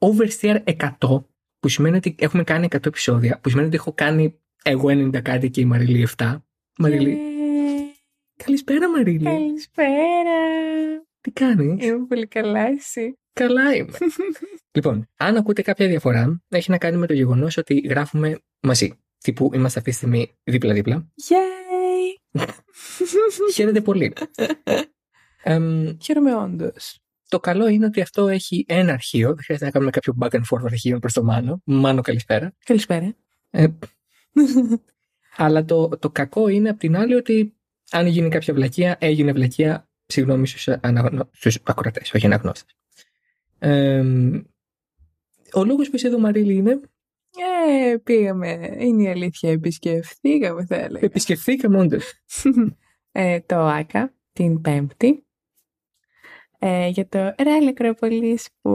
oversteer 100, που σημαίνει ότι έχουμε κάνει 100 επεισόδια, που σημαίνει ότι έχω κάνει εγώ 90 κάτι και η Μαρίλη 7. Μαρίλη. Καλησπέρα, Μαρίλη. Καλησπέρα. Τι κάνεις; Είμαι πολύ καλά, εσύ; Καλά είμαι. λοιπόν, αν ακούτε κάποια διαφορά, έχει να κάνει με το γεγονός ότι γράφουμε μαζί. Τύπου είμαστε αυτή τη στιγμή δίπλα-δίπλα. Yay! Χαίρετε πολύ. Χαίρομαι όντως. Το καλό είναι ότι αυτό έχει ένα αρχείο. Δεν χρειάζεται να κάνουμε κάποιο back and forth αρχείο προς το Μάνο. Μάνο, καλησπέρα. Καλησπέρα. Ε, αλλά το, το κακό είναι απ' την άλλη ότι αν γίνει κάποια βλακεία, έγινε βλακεία. Συγγνώμη στους αναγνω... ακροατές, όχι αναγνώστες. Ε, ο λόγος που είσαι εδώ, Μαρίλη, είναι; Ε, πήγαμε. Είναι η αλήθεια. Επισκεφθήκαμε, θα έλεγα. Επισκεφθήκαμε, όντως. ε, το ΆΚΑ την Πέμπτη. Ε, για το Ράλι Ακρόπολης που...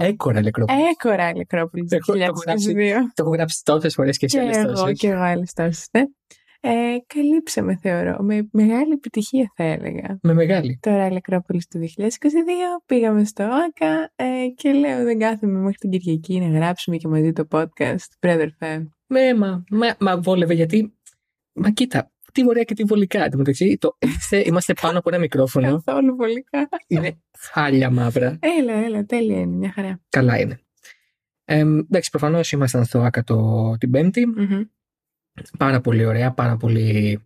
Έκορα Ακρόπολης. Έκορα Ακρόπολης το, έχω, το έχω γράψει τόσες φορές και εσύ άλλες τόσες. Εγώ και εγώ άλλες τόσες, ναι. Ε, καλύψαμε θεωρώ, με μεγάλη επιτυχία θα έλεγα. Με μεγάλη. Το Ράλι Ακρόπολης του 2022, πήγαμε στο ΆΚΑ ε, και λέω δεν κάθομαι μέχρι την Κυριακή να γράψουμε και μαζί το podcast, πρέδερφε. Ναι, μα, μα, μα βόλευε γιατί, μα κοίτα, τι ωραία και τι βολικά. Εν το, είμαστε, είμαστε πάνω από ένα μικρόφωνο. Καθόλου βολικά. Είναι χάλια μαύρα. Έλα, έλα, τέλεια είναι, μια χαρά. Καλά είναι. Ε, εντάξει, προφανώς ήμασταν στο ΑΚΑ την πεμπτη Πάρα πολύ ωραία, πάρα πολύ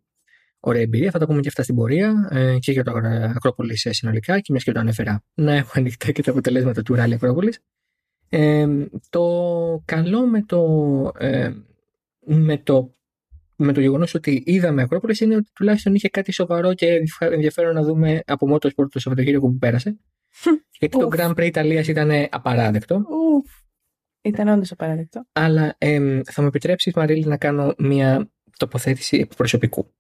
ωραία εμπειρία. Θα τα πούμε και αυτά στην πορεία ε, και για το Ακρόπολης συνολικά και μιας και το ανέφερα να έχω ανοιχτά και τα αποτελέσματα του Ράλι Ακρόπολης. Ε, το καλό με το, ε, με το με το γεγονός ότι είδαμε Ακρόπολης είναι ότι τουλάχιστον είχε κάτι σοβαρό και ενδιαφέρον να δούμε από Motorsport το Σαββατοκύριακο που πέρασε. Γιατί το Grand Prix Ιταλίας ήταν απαράδεκτο. Ήταν όντως απαράδεκτο. Αλλά θα μου επιτρέψεις, Μαρίλη, να κάνω μια τοποθέτηση προσωπικού.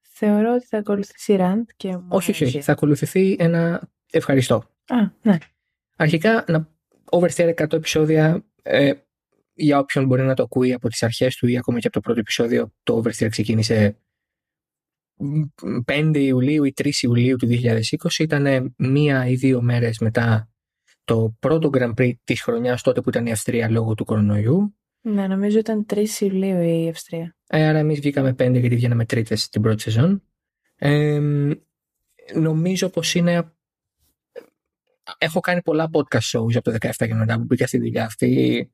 Θεωρώ ότι θα ακολουθήσει ραντ και. Όχι, όχι. Θα ακολουθηθεί ένα ευχαριστώ. Α, ναι. Αρχικά, να oversteer 100 επεισόδια ε, για όποιον μπορεί να το ακούει από τις αρχές του ή ακόμα και από το πρώτο επεισόδιο, το Oversteer ξεκίνησε 5 Ιουλίου ή 3 Ιουλίου του 2020. Ήταν μία ή δύο μέρες μετά το πρώτο Grand Prix της χρονιάς τότε που ήταν η Αυστρία λόγω του κορονοϊού. Ναι, νομίζω ήταν 3 Ιουλίου η Αυστρία. Ε, άρα εμείς βγήκαμε 5 γιατί βγαίναμε τρίτες την πρώτη σεζόν. Ε, νομίζω πως είναι έχω κάνει πολλά podcast shows από το 17 και μετά που μπήκα στη δουλειά αυτή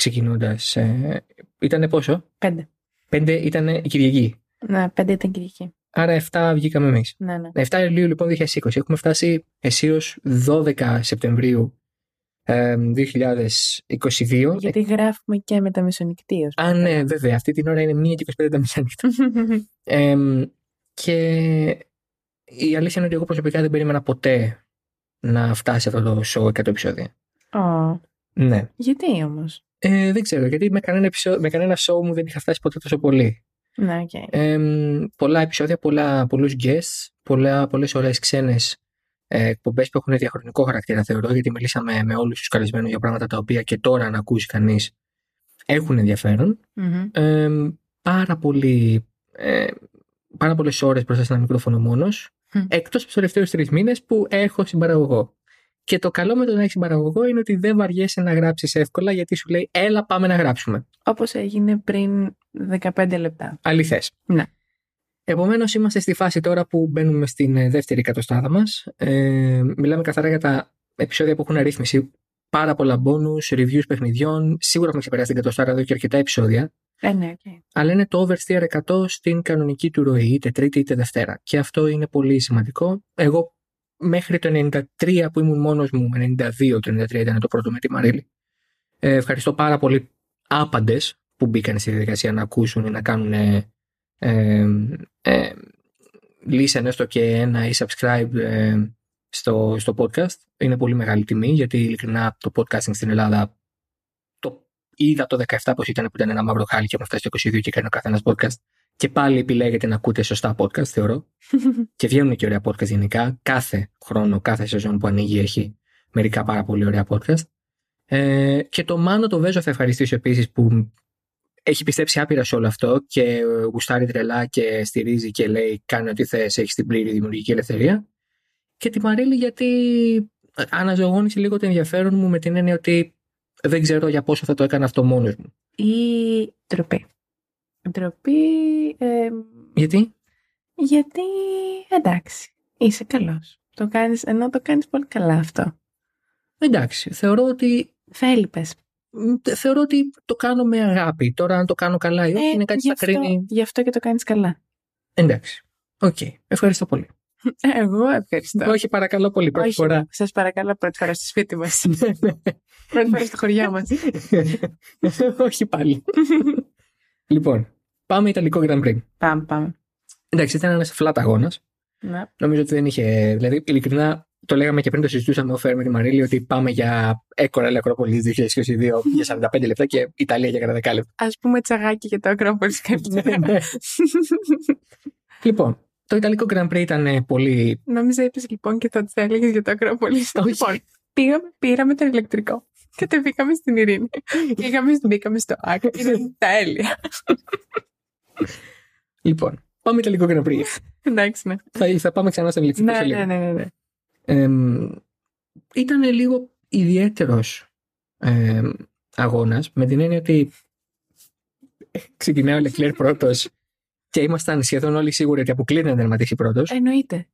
ξεκινώντας. Ε, ήταν πόσο; Πέντε. Πέντε ήταν η Κυριακή. Ναι, πέντε ήταν Κυριακή. Άρα 7 βγήκαμε εμείς. Ναι, ναι. 7 Ιουλίου λοιπόν 2020. Έχουμε φτάσει αισίω 12 Σεπτεμβρίου ε, 2022. Γιατί γράφουμε και με τα μεσονικτή. Α, ναι, βέβαια. Αυτή την ώρα είναι 1 και 25 τα μεσονύχτα. ε, και η αλήθεια είναι ότι εγώ προσωπικά δεν περίμενα ποτέ να φτάσει αυτό το show 100 επεισόδια. Oh. Ναι. Γιατί όμως; Ε, δεν ξέρω, γιατί με κανένα, επεισόδιο, με κανένα show μου δεν είχα φτάσει ποτέ τόσο πολύ. Ναι, okay. ε, πολλά επεισόδια, πολλά, πολλούς guests, πολλά, πολλές ωραίες ξένες ε, εκπομπές που έχουν διαχρονικό χαρακτήρα θεωρώ, γιατί μιλήσαμε με όλους τους καλεσμένους για πράγματα τα οποία και τώρα να ακούσει κανείς έχουν Ε, πάρα, πολύ, ε, πάρα πολλές ώρες μπροστά σε ένα μικρόφωνο μόνος, mm. εκτός από τους τελευταίους τρεις μήνες που έχω συμπαραγωγό. Και το καλό με το να έχει παραγωγό είναι ότι δεν βαριέσαι να γράψεις εύκολα γιατί σου λέει Έλα, πάμε να γράψουμε. Όπως έγινε πριν 15 λεπτά. Αληθές. Ναι. Επομένως, είμαστε στη φάση τώρα που μπαίνουμε στην ε, δεύτερη εκατοστάδα μας. Ε, μιλάμε καθαρά για τα επεισόδια που έχουν αρρύθμιση. Πάρα πολλά bonus, reviews παιχνιδιών. Σίγουρα έχουμε ξεπεράσει την εκατοστάδα εδώ και αρκετά επεισόδια. Ε, ναι, okay. Αλλά είναι το oversteer 100 στην κανονική του ροή, είτε Τρίτη είτε Δευτέρα. Και αυτό είναι πολύ σημαντικό. Εγώ μέχρι το 93 που ήμουν μόνος μου, 92 το 93 ήταν το πρώτο με τη Μαρίλη. Ε, ευχαριστώ πάρα πολύ άπαντες που μπήκαν στη διαδικασία να ακούσουν ή να κάνουν ε, ε, ε listen έστω και ένα ή subscribe ε, στο, στο podcast. Είναι πολύ μεγάλη τιμή γιατί ειλικρινά το podcasting στην Ελλάδα το είδα το 17 πως ήταν που ήταν ένα μαύρο χάλι και έχουμε φτάσει το 22 και κάνει ο καθένας podcast και πάλι επιλέγετε να ακούτε σωστά podcast, θεωρώ. και βγαίνουν και ωραία podcast γενικά. Κάθε χρόνο, κάθε σεζόν που ανοίγει έχει μερικά πάρα πολύ ωραία podcast. Ε, και το Μάνο το Βέζο θα ευχαριστήσω επίσης που έχει πιστέψει άπειρα σε όλο αυτό και γουστάρει τρελά και στηρίζει και λέει κάνει ό,τι θες, έχεις την πλήρη δημιουργική ελευθερία. Και τη Μαρίλη γιατί αναζωογόνησε λίγο το ενδιαφέρον μου με την έννοια ότι δεν ξέρω για πόσο θα το έκανα αυτό μόνος μου. Ή ντροπή. Ντροπή. ε, Γιατί; γιατί εντάξει, είσαι καλός. Το κάνεις, ενώ το κάνεις πολύ καλά αυτό. Εντάξει, θεωρώ ότι, Θα έλειπες. μ, θεωρώ ότι το κάνω με αγάπη. Τώρα αν το κάνω καλά ή όχι είναι κάτι Ε, γι' που θα αυτό, κρίνει. γι' αυτό και το κάνεις καλά. Εντάξει. Οκ. Ευχαριστώ πολύ. Εγώ ευχαριστώ. Όχι, παρακαλώ πολύ. Πρώτη Όχι, φορά. Σας παρακαλώ πρώτη φορά στο σπίτι μας. Ναι, ναι. πρώτη φορά στο χωριό μας. Όχι πάλι. Λοιπόν, πάμε Ιταλικό Grand Prix. πάμε, πάμε. Εντάξει, ήταν ένας flat αγώνας. Ναι. Νομίζω ότι δεν είχε. Δηλαδή, ειλικρινά, το λέγαμε και πριν το συζητούσαμε off air με τη Μαρίλη ότι πάμε για ΕΚΟ Ράλι Ακρόπολις 2022 για 45 λεπτά και Ιταλία για κανένα 10 λεπτά. Ας πούμε τσαγάκι και το Ακρόπολις Ναι, κάποια. ναι. λοιπόν, το Ιταλικό Grand Prix ήταν ε, πολύ. Νόμιζα είπες λοιπόν και θα της έλεγες για το Ακρόπολης. Όχι. Λοιπόν, πήγαμε, πήραμε το ηλεκτρικό. Κατεβήκαμε στην Ειρήνη. Πήγαμε, μπήκαμε στο ΑΚ. Ήταν τέλεια. Λοιπόν, πάμε Ιταλικό Grand Prix. Εντάξει, ναι. θα, θα πάμε ξανά στο ηλεκτρικό Ναι, σε λίγο. ναι, ναι, ναι, ναι. Εμ, ήταν λίγο ιδιαίτερος ε, αγώνας με την έννοια ότι ξεκινάει ο Λεκλέρ πρώτος και ήμασταν σχεδόν όλοι σίγουροι ότι αποκλείται να τερματίσει πρώτος. Εννοείται.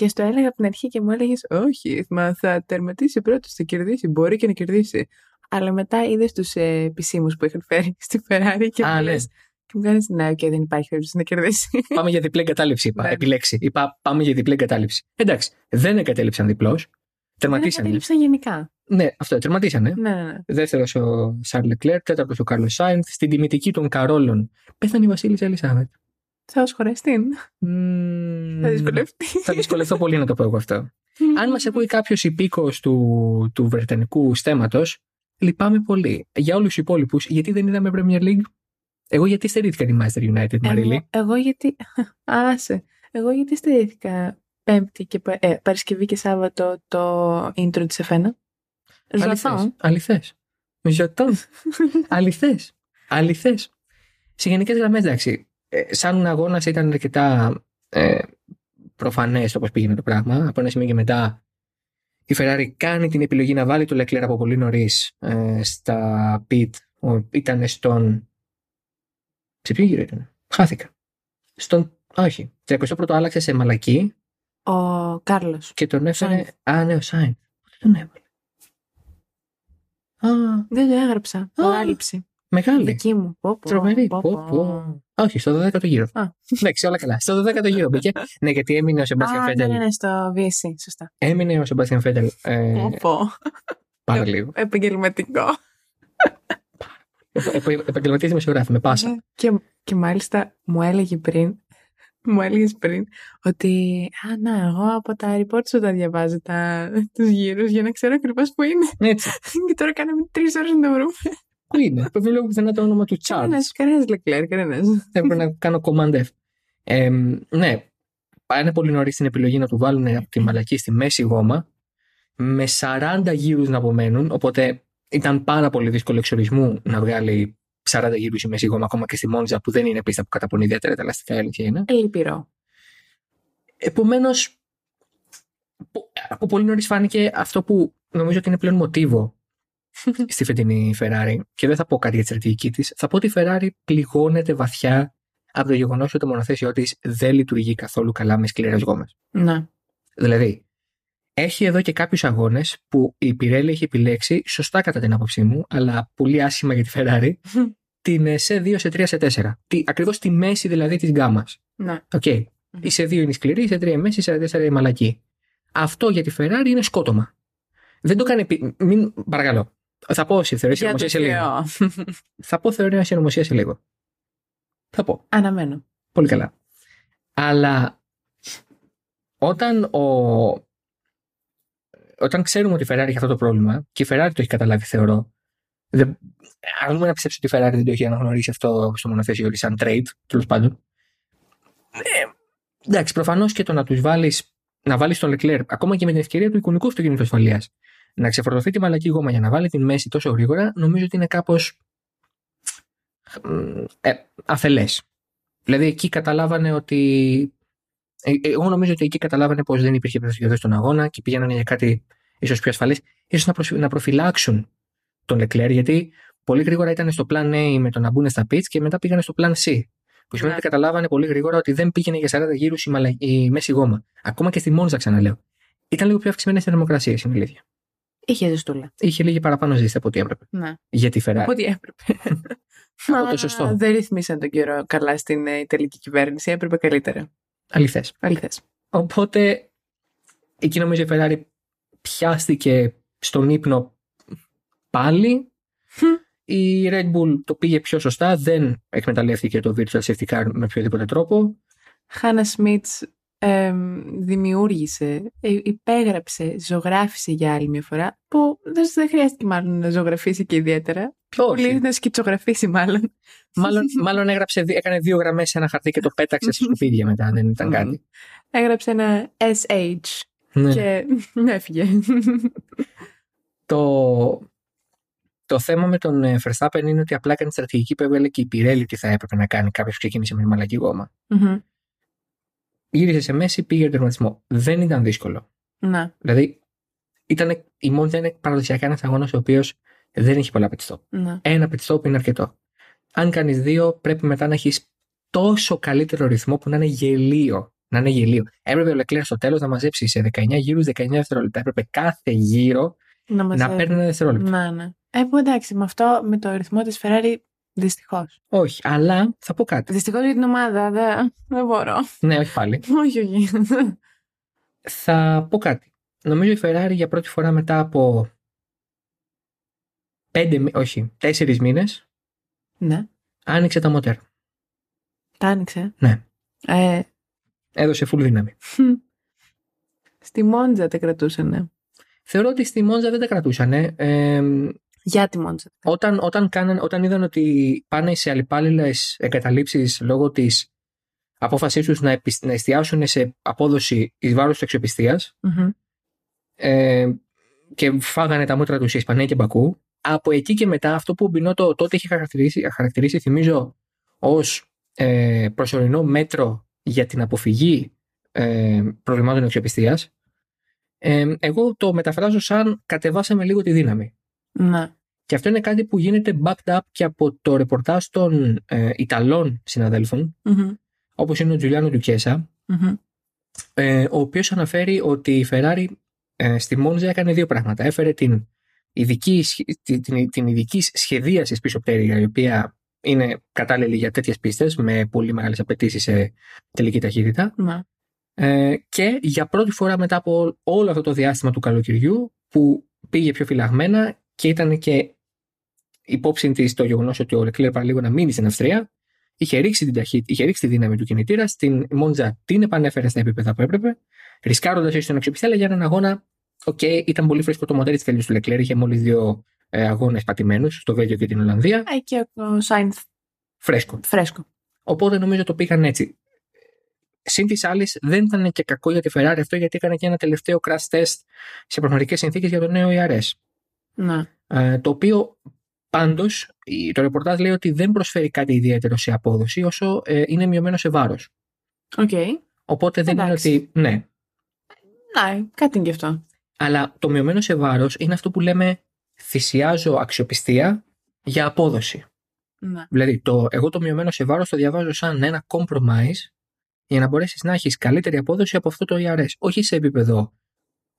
Και στο έλεγα από την αρχή και μου έλεγες Όχι, μα θα τερματίσει πρώτος, θα κερδίσει. Μπορεί και να κερδίσει. Αλλά μετά είδες τους ε, επισήμους που είχαν φέρει στη Ferrari και Α, μου ναι. λες, και μου κάνεις Ναι, οκ, δεν υπάρχει περίπτωση να κερδίσει. πάμε για διπλή εγκατάλειψη, είπα. Ναι. Επιλέξει. Είπα πάμε για διπλή εγκατάλειψη. Εντάξει, δεν εγκατέλειψαν διπλός. Δεν Τερματίσανε. κατέληψαν γενικά. Ναι, αυτό, τερματίσανε. Ναι, ναι, ναι. Δεύτερος ο Σαρλ Λεκλέρ, τέταρτος ο Κάρλος Σάινθ. Στην τιμητική των Καρόλων πέθανε η Βασίλισσα Ελισάβετ. Θα ω χωρεστήν. Μμμ, Θα δυσκολευτεί. Θα δυσκολευτώ πολύ να το πω εγώ αυτό. Αν μας ακούει κάποιος υπήκο του, του Βρετανικού στέματος, λυπάμαι πολύ. Για όλους τους υπόλοιπους, γιατί δεν είδαμε Premier League; Εγώ γιατί στερήθηκα τη Manchester United, Μαρίλη; εγώ, εγώ γιατί. Άσε. Εγώ γιατί στηρίχθηκα Πέμπτη και Πα- ε, Παρασκευή και Σάββατο το intro της Εφένα. Ζωτώ. Αληθές. Ζωτών. Αληθές. Αληθές. Σε γενικές γραμμές, εντάξει. Ε, σαν αγώνας ήταν αρκετά ε, προφανές το πώ πήγαινε το πράγμα. Από ένα σημείο και μετά η Ferrari κάνει την επιλογή να βάλει το Leclerc από πολύ νωρίς ε, στα pit. Ο, ήταν στον. Σε ποιο γύρο ήταν. Χάθηκα. Στον. Όχι. 31ο άλλαξε σε μαλακή Ο Κάρλος. και τον έφερε. Σάινθ. Α, ναι, ο Σάιν. Πότε τον έβαλε; Α, Δεν το έγραψα. Παράληψη. Μεγάλη. Δική μου. Πω, πω, Τρομερή. πω, Πω, πω. πω. Όχι, στο 12ο γύρο. Α. Εντάξει, όλα καλά. Στο 12ο γύρο μπήκε. ναι, γιατί έμεινε ο Σεμπάστιαν Α, ναι, Φέντελ. ναι, ναι, στο VSC. Σωστά. Έμεινε ο Σεμπάστιαν Φέντελ ε, Πω, πω. πάρα λίγο. Επαγγελματικό. Επαγγελματίες δημοσιογράφοι, με πάσα. Ναι. Και, και μάλιστα μου έλεγε πριν, μου έλεγες πριν ότι Α, να, εγώ από τα report σου τα διαβάζω τα, τους γύρους για να ξέρω ακριβώς που είναι. Έτσι. και τώρα κάναμε τρεις ώρες να το βρούμε. Πού είναι; Πρέπει να λέω πουθενά το όνομα του Charles. Κανένας, κανένας Leclerc, κανένας. Έπρεπε να κάνω command F. Ε, ναι, πάνε πολύ νωρίς την επιλογή να του βάλουν από τη μαλακή στη μέση γόμα με 40 γύρους να απομένουν, οπότε ήταν πάρα πολύ δύσκολο εξορισμού να βγάλει 40 γύρους η μέση γόμα ακόμα και στη Μόντζα που δεν είναι πίστα που καταπονεί ιδιαίτερα τα ελαστικά η αλήθεια είναι. Λυπηρό. Επομένως, από πολύ νωρίς φάνηκε αυτό που νομίζω ότι είναι πλέον μοτίβο στη φετινή Ferrari. Και δεν θα πω κάτι για τη στρατηγική της. Θα πω ότι η Ferrari πληγώνεται βαθιά από το γεγονός ότι το μονοθέσιό της δεν λειτουργεί καθόλου καλά με σκληρές γόμες. Ναι. Δηλαδή, έχει εδώ και κάποιους αγώνες που η Pirelli έχει επιλέξει, σωστά κατά την άποψή μου, αλλά πολύ άσχημα για τη Ferrari, την ε, σε 2, σε 3, σε 4. Ακριβώς τη μέση δηλαδή της γκάμας. Ναι. Οκ. Η C2 είναι η σκληρή, η C3 η μέση, η C4 η μαλακή. Αυτό για τη Ferrari είναι σκότωμα. Δεν το κάνει. επί- Μην, παρακαλώ. Θα πω σε θεωρία Για το συνωμοσία σε λίγο. Θεό. Θα πω θεωρία συνωμοσία σε λίγο. Θα πω. Αναμένω. Πολύ καλά. Αλλά όταν, ο... όταν ξέρουμε ότι η Ferrari έχει αυτό το πρόβλημα και η Ferrari το έχει καταλάβει, θεωρώ. Δεν... Αρνούμε να πιστέψω ότι η Ferrari δεν το έχει αναγνωρίσει αυτό στο μονοθέσιο της σαν trade, τέλος πάντων. Ε, εντάξει, προφανώς και το να τους βάλεις να βάλεις τον Leclerc, ακόμα και με την ευκαιρία του εικονικού αυτοκίνητου ασφαλείας, να ξεφορτωθεί τη μαλακή γόμα για να βάλει την μέση τόσο γρήγορα, νομίζω ότι είναι κάπως ε, αφελές. Δηλαδή εκεί καταλάβανε ότι. Ε, εγώ νομίζω ότι εκεί καταλάβανε πως δεν υπήρχε προσφυγιοδό στον αγώνα και πήγαιναν για κάτι ίσως πιο ασφαλέ, ίσως να, προσφυ- να προφυλάξουν τον Leclerc, γιατί πολύ γρήγορα ήταν στο plan A με το να μπουν στα pits και μετά πήγανε στο plan C. Που σημαίνει Ναι. ότι καταλάβανε πολύ γρήγορα ότι δεν πήγαινε για 40 γύρους η, μαλα... η μέση γόμα. Ακόμα και στη Μόντζα, ξαναλέω. Ήταν λίγο πιο αυξημένες οι θερμοκρασίες, είναι αλήθεια. Είχε ζεστούλα. Είχε λίγη παραπάνω ζέστη από ό,τι έπρεπε. Ναι. Για τη Ferrari. Ό,τι έπρεπε. Από Μα το σωστό. Δεν ρυθμίσαν τον καιρό καλά στην ε, Ιταλική κυβέρνηση. Έπρεπε καλύτερα. Αληθές. Αληθές. Οπότε εκεί νομίζω η Ferrari πιάστηκε στον ύπνο πάλι. Η Red Bull το πήγε πιο σωστά, δεν εκμεταλλεύτηκε το virtual safety car με οποιοδήποτε τρόπο. Χάνα Σμιτς δημιούργησε, ε, υπέγραψε, ζωγράφησε για άλλη μια φορά. Που δεν, δεν χρειάστηκε μάλλον να ζωγραφίσει και ιδιαίτερα. Πολύ Όχι. να σκητσογραφήσει μάλλον. μάλλον, μάλλον έγραψε, δι- έκανε δύο γραμμές σε ένα χαρτί και το πέταξε σε σκουπίδια μετά, δεν ήταν Μμμ. κάτι. Έγραψε ένα SH Ναι. και έφυγε. Το, το θέμα με τον ε, Verstappen είναι ότι απλά έκανε στρατηγική που έβγαλε και η Pirelli τι θα έπρεπε να κάνει κάποιος που ξεκίνησε με μαλακή γόμα. Μμμ. Γύρισε σε μέση, πήγε για τερματισμό. Δεν ήταν δύσκολο. Να, Δηλαδή, ήταν, η Monza είναι παραδοσιακά ένας αγώνας ο οποίος δεν έχει πολλά pit stop. να. Ένα pit stop είναι αρκετό. Αν κάνεις δύο, πρέπει μετά να έχεις τόσο καλύτερο ρυθμό που να είναι γελίο. Να είναι γελίο. Έπρεπε ο Leclerc στο τέλος να μαζέψει σε 19 γύρους 19 δευτερόλεπτα. Έπρεπε κάθε γύρο Να, να μαζεύει. παίρνει ένα δευτερόλεπτο. Να, ναι. Ε, που εντάξει, με αυτό, με το ρυθμό της Ferrari, δυστυχώς. Όχι, αλλά θα πω κάτι. Δυστυχώς για την ομάδα, δεν, δεν μπορώ. Ναι, όχι πάλι. όχι, όχι. Θα πω κάτι. Νομίζω η Ferrari για πρώτη φορά μετά από πέντε, μη- όχι, τέσσερις μήνες ναι, άνοιξε τα μοτέρ. τα άνοιξε. Ναι. Ε, Έδωσε full δύναμη. χμ. στη Μόντζα τα κρατούσανε. Θεωρώ ότι στη Μόντζα δεν τα κρατούσαν. Ε, Για τη Μόντζα. όταν, όταν, κάναν, όταν είδαν ότι πάνε σε αλληπάλληλες εγκαταλείψεις λόγω της απόφασής τους να, επισ- να εστιάσουν σε απόδοση εις βάρος της αξιοπιστίας Μμμ. ε, και φάγανε τα μούτρα τους σε Ισπανία και Μπακού, από εκεί και μετά αυτό που ο Μπινότο τότε είχε χαρακτηρίσει, χαρακτηρίσει θυμίζω, ως ε, προσωρινό μέτρο για την αποφυγή ε, προβλημάτων αξιοπιστίας, ε, εγώ το μεταφράζω σαν κατεβάσαμε λίγο τη δύναμη. Να. Και αυτό είναι κάτι που γίνεται backed up και από το ρεπορτάζ των ε, Ιταλών συναδέλφων, Μμμ. όπως είναι ο Τζουλιάνο Ντουκέσα, Μμμ. ε, ο οποίος αναφέρει ότι η Ferrari ε, στη Μόντζα έκανε δύο πράγματα. Έφερε την ειδική, σχε- την, την, την ειδική σχεδίαση πίσω πτέρυγα, η οποία είναι κατάλληλη για τέτοιες πίστες με πολύ μεγάλες απαιτήσεις σε τελική ταχύτητα. Να. Ε, και για πρώτη φορά μετά από όλο αυτό το διάστημα του καλοκαιριού που πήγε πιο φυλαγμένα και ήταν και υπόψη της το γεγονός ότι ο Leclerc παραλίγο να μείνει στην Αυστρία, είχε ρίξει την ταχύτητα, είχε ρίξει τη δύναμη του κινητήρα, στην Μόντζα την επανέφερε στα επίπεδα που έπρεπε, ρισκάροντας ίσως την αξιοπιστία, αλλά για έναν αγώνα, οκ, ήταν πολύ φρέσκο το μοτέρ της τέλειου του Leclerc, είχε μόλις δύο ε, αγώνες πατημένους, στο Βέλγιο και την Ολλανδία. Ε, και ο Σάινθ Φρέσκο. φρέσκο. Οπότε νομίζω το πήγαν έτσι. Συν τοις άλλοις, δεν ήταν και κακό για τη Ferrari αυτό, γιατί έκανε και ένα τελευταίο crash test σε πραγματικές συνθήκες για το νέο ERS. Να. Ε, το οποίο πάντως το ρεπορτάζ λέει ότι δεν προσφέρει κάτι ιδιαίτερο σε απόδοση, όσο ε, είναι μειωμένο σε βάρος. Οκ. Οπότε δεν Εντάξει. είναι ότι. Ναι. Ναι, κάτι είναι και αυτό. Αλλά το μειωμένο σε βάρος είναι αυτό που λέμε θυσιάζω αξιοπιστία για απόδοση. Να. Δηλαδή, το, εγώ το μειωμένο σε βάρος το διαβάζω σαν ένα compromise για να μπορέσεις να έχεις καλύτερη απόδοση από αυτό το ERS. Όχι σε επίπεδο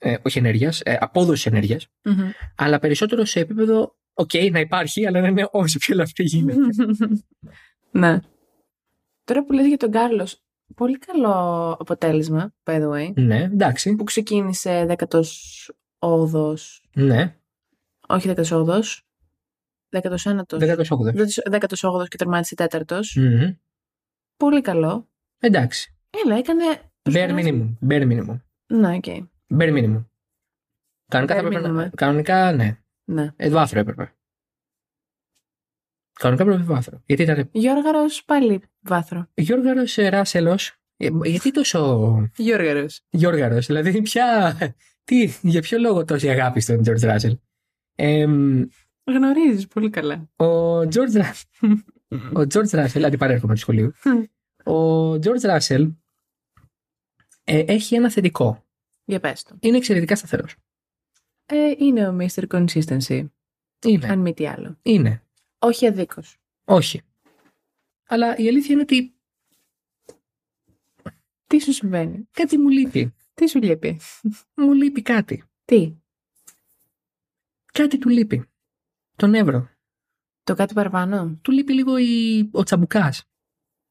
ε, όχι ενέργειας, ε, απόδοσης ενέργειας, Μμμ. αλλά περισσότερο σε επίπεδο, οκ, να υπάρχει, αλλά να είναι όσο πιο ελαφρύ γίνεται. ναι. Τώρα που λες για τον Κάρλος, πολύ καλό αποτέλεσμα, by the way, ναι, εντάξει. που ξεκίνησε 18ος, Ναι, όχι 18ος, 19ος, 18. 18ος και τερμάτισε τέταρτος. Μμμ. Πολύ καλό. Εντάξει. Έλα, έκανε... Bare minimum. Bare minimum. Ναι, OK. Bare minimum. Κανονικά, θα Bare έπρεπε να... minimum, ε. Κανονικά, ναι. Ναι. Ε, βάθρο έπρεπε. Κανονικά έπρεπε βάθρο. Γιατί ήταν Γιώργαρος πάλι βάθρο. Γιώργαρος Ράσελος. Γιατί τόσο Γιώργαρος. Γιώργαρος, δηλαδή πια. Τι, για ποιο λόγο τόση αγάπη στον George Russell; Εμ, Γνωρίζεις πολύ καλά. ο George, Ru- ο George Russell, αντιπαρέρχομαι του σχολίου. ο George Russell ε, έχει ένα θετικό. Για πες το. Είναι εξαιρετικά σταθερός. Ε, είναι ο Mr. Consistency. Είναι. Αν μη τι άλλο. Είναι. Όχι αδίκως. Όχι. Αλλά η αλήθεια είναι ότι Τι σου συμβαίνει; κάτι μου λείπει. Τι σου λείπει; Μου λείπει κάτι. Τι; Κάτι του λείπει. Τον Εύρο. Το κάτι παραπάνω; Του λείπει λίγο η... ο τσαμπουκάς.